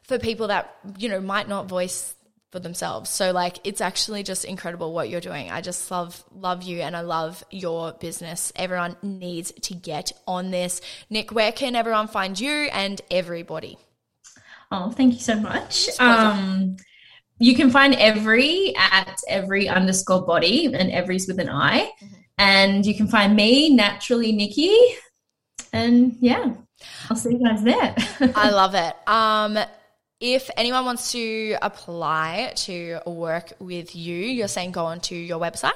for people that you know might not voice for themselves. So like it's actually just incredible what you're doing. I just love love you and I love your business. Everyone needs to get on this. Nick, where can everyone find you and everybody? Oh, thank you so much. Um, you can find every at every underscore body, and every's with an I. And you can find me naturally, Nikki. And yeah, I'll see you guys there. I love it. Um, if anyone wants to apply to work with you, you're saying go onto your website.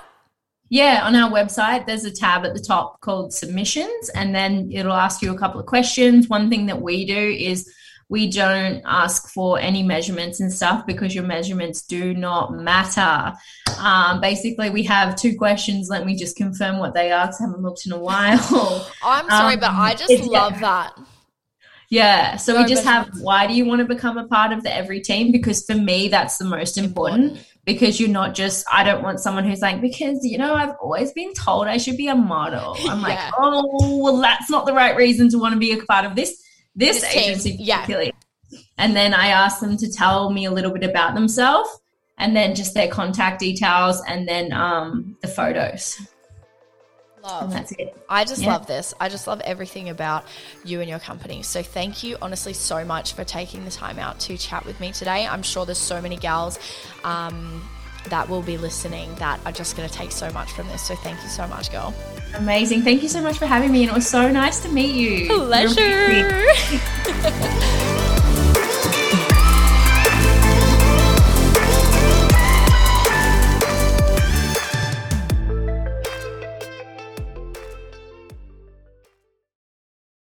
yeah, on our website, there's a tab at the top called submissions, and then it'll ask you a couple of questions. One thing that we do is we don't ask for any measurements and stuff because your measurements do not matter. Um, basically, we have two questions. Let me just confirm what they are because I haven't looked in a while. I'm sorry, um, but I just love yeah. that. Yeah. So no we just have why do you want to become a part of the every team? Because for me, that's the most important. important because you're not just I don't want someone who's like because you know I've always been told I should be a model. I'm yeah. like, oh well, that's not the right reason to want to be a part of this this, this agency particularly. Yeah. And then I asked them to tell me a little bit about themselves and then just their contact details and then um, the photos. Love. And that's it. I just yeah. love this. I just love everything about you and your company. So thank you, honestly, so much for taking the time out to chat with me today. I'm sure there's so many gals um, that will be listening that are just going to take so much from this. So thank you so much, girl. Amazing. Thank you so much for having me. And it was so nice to meet you. Pleasure.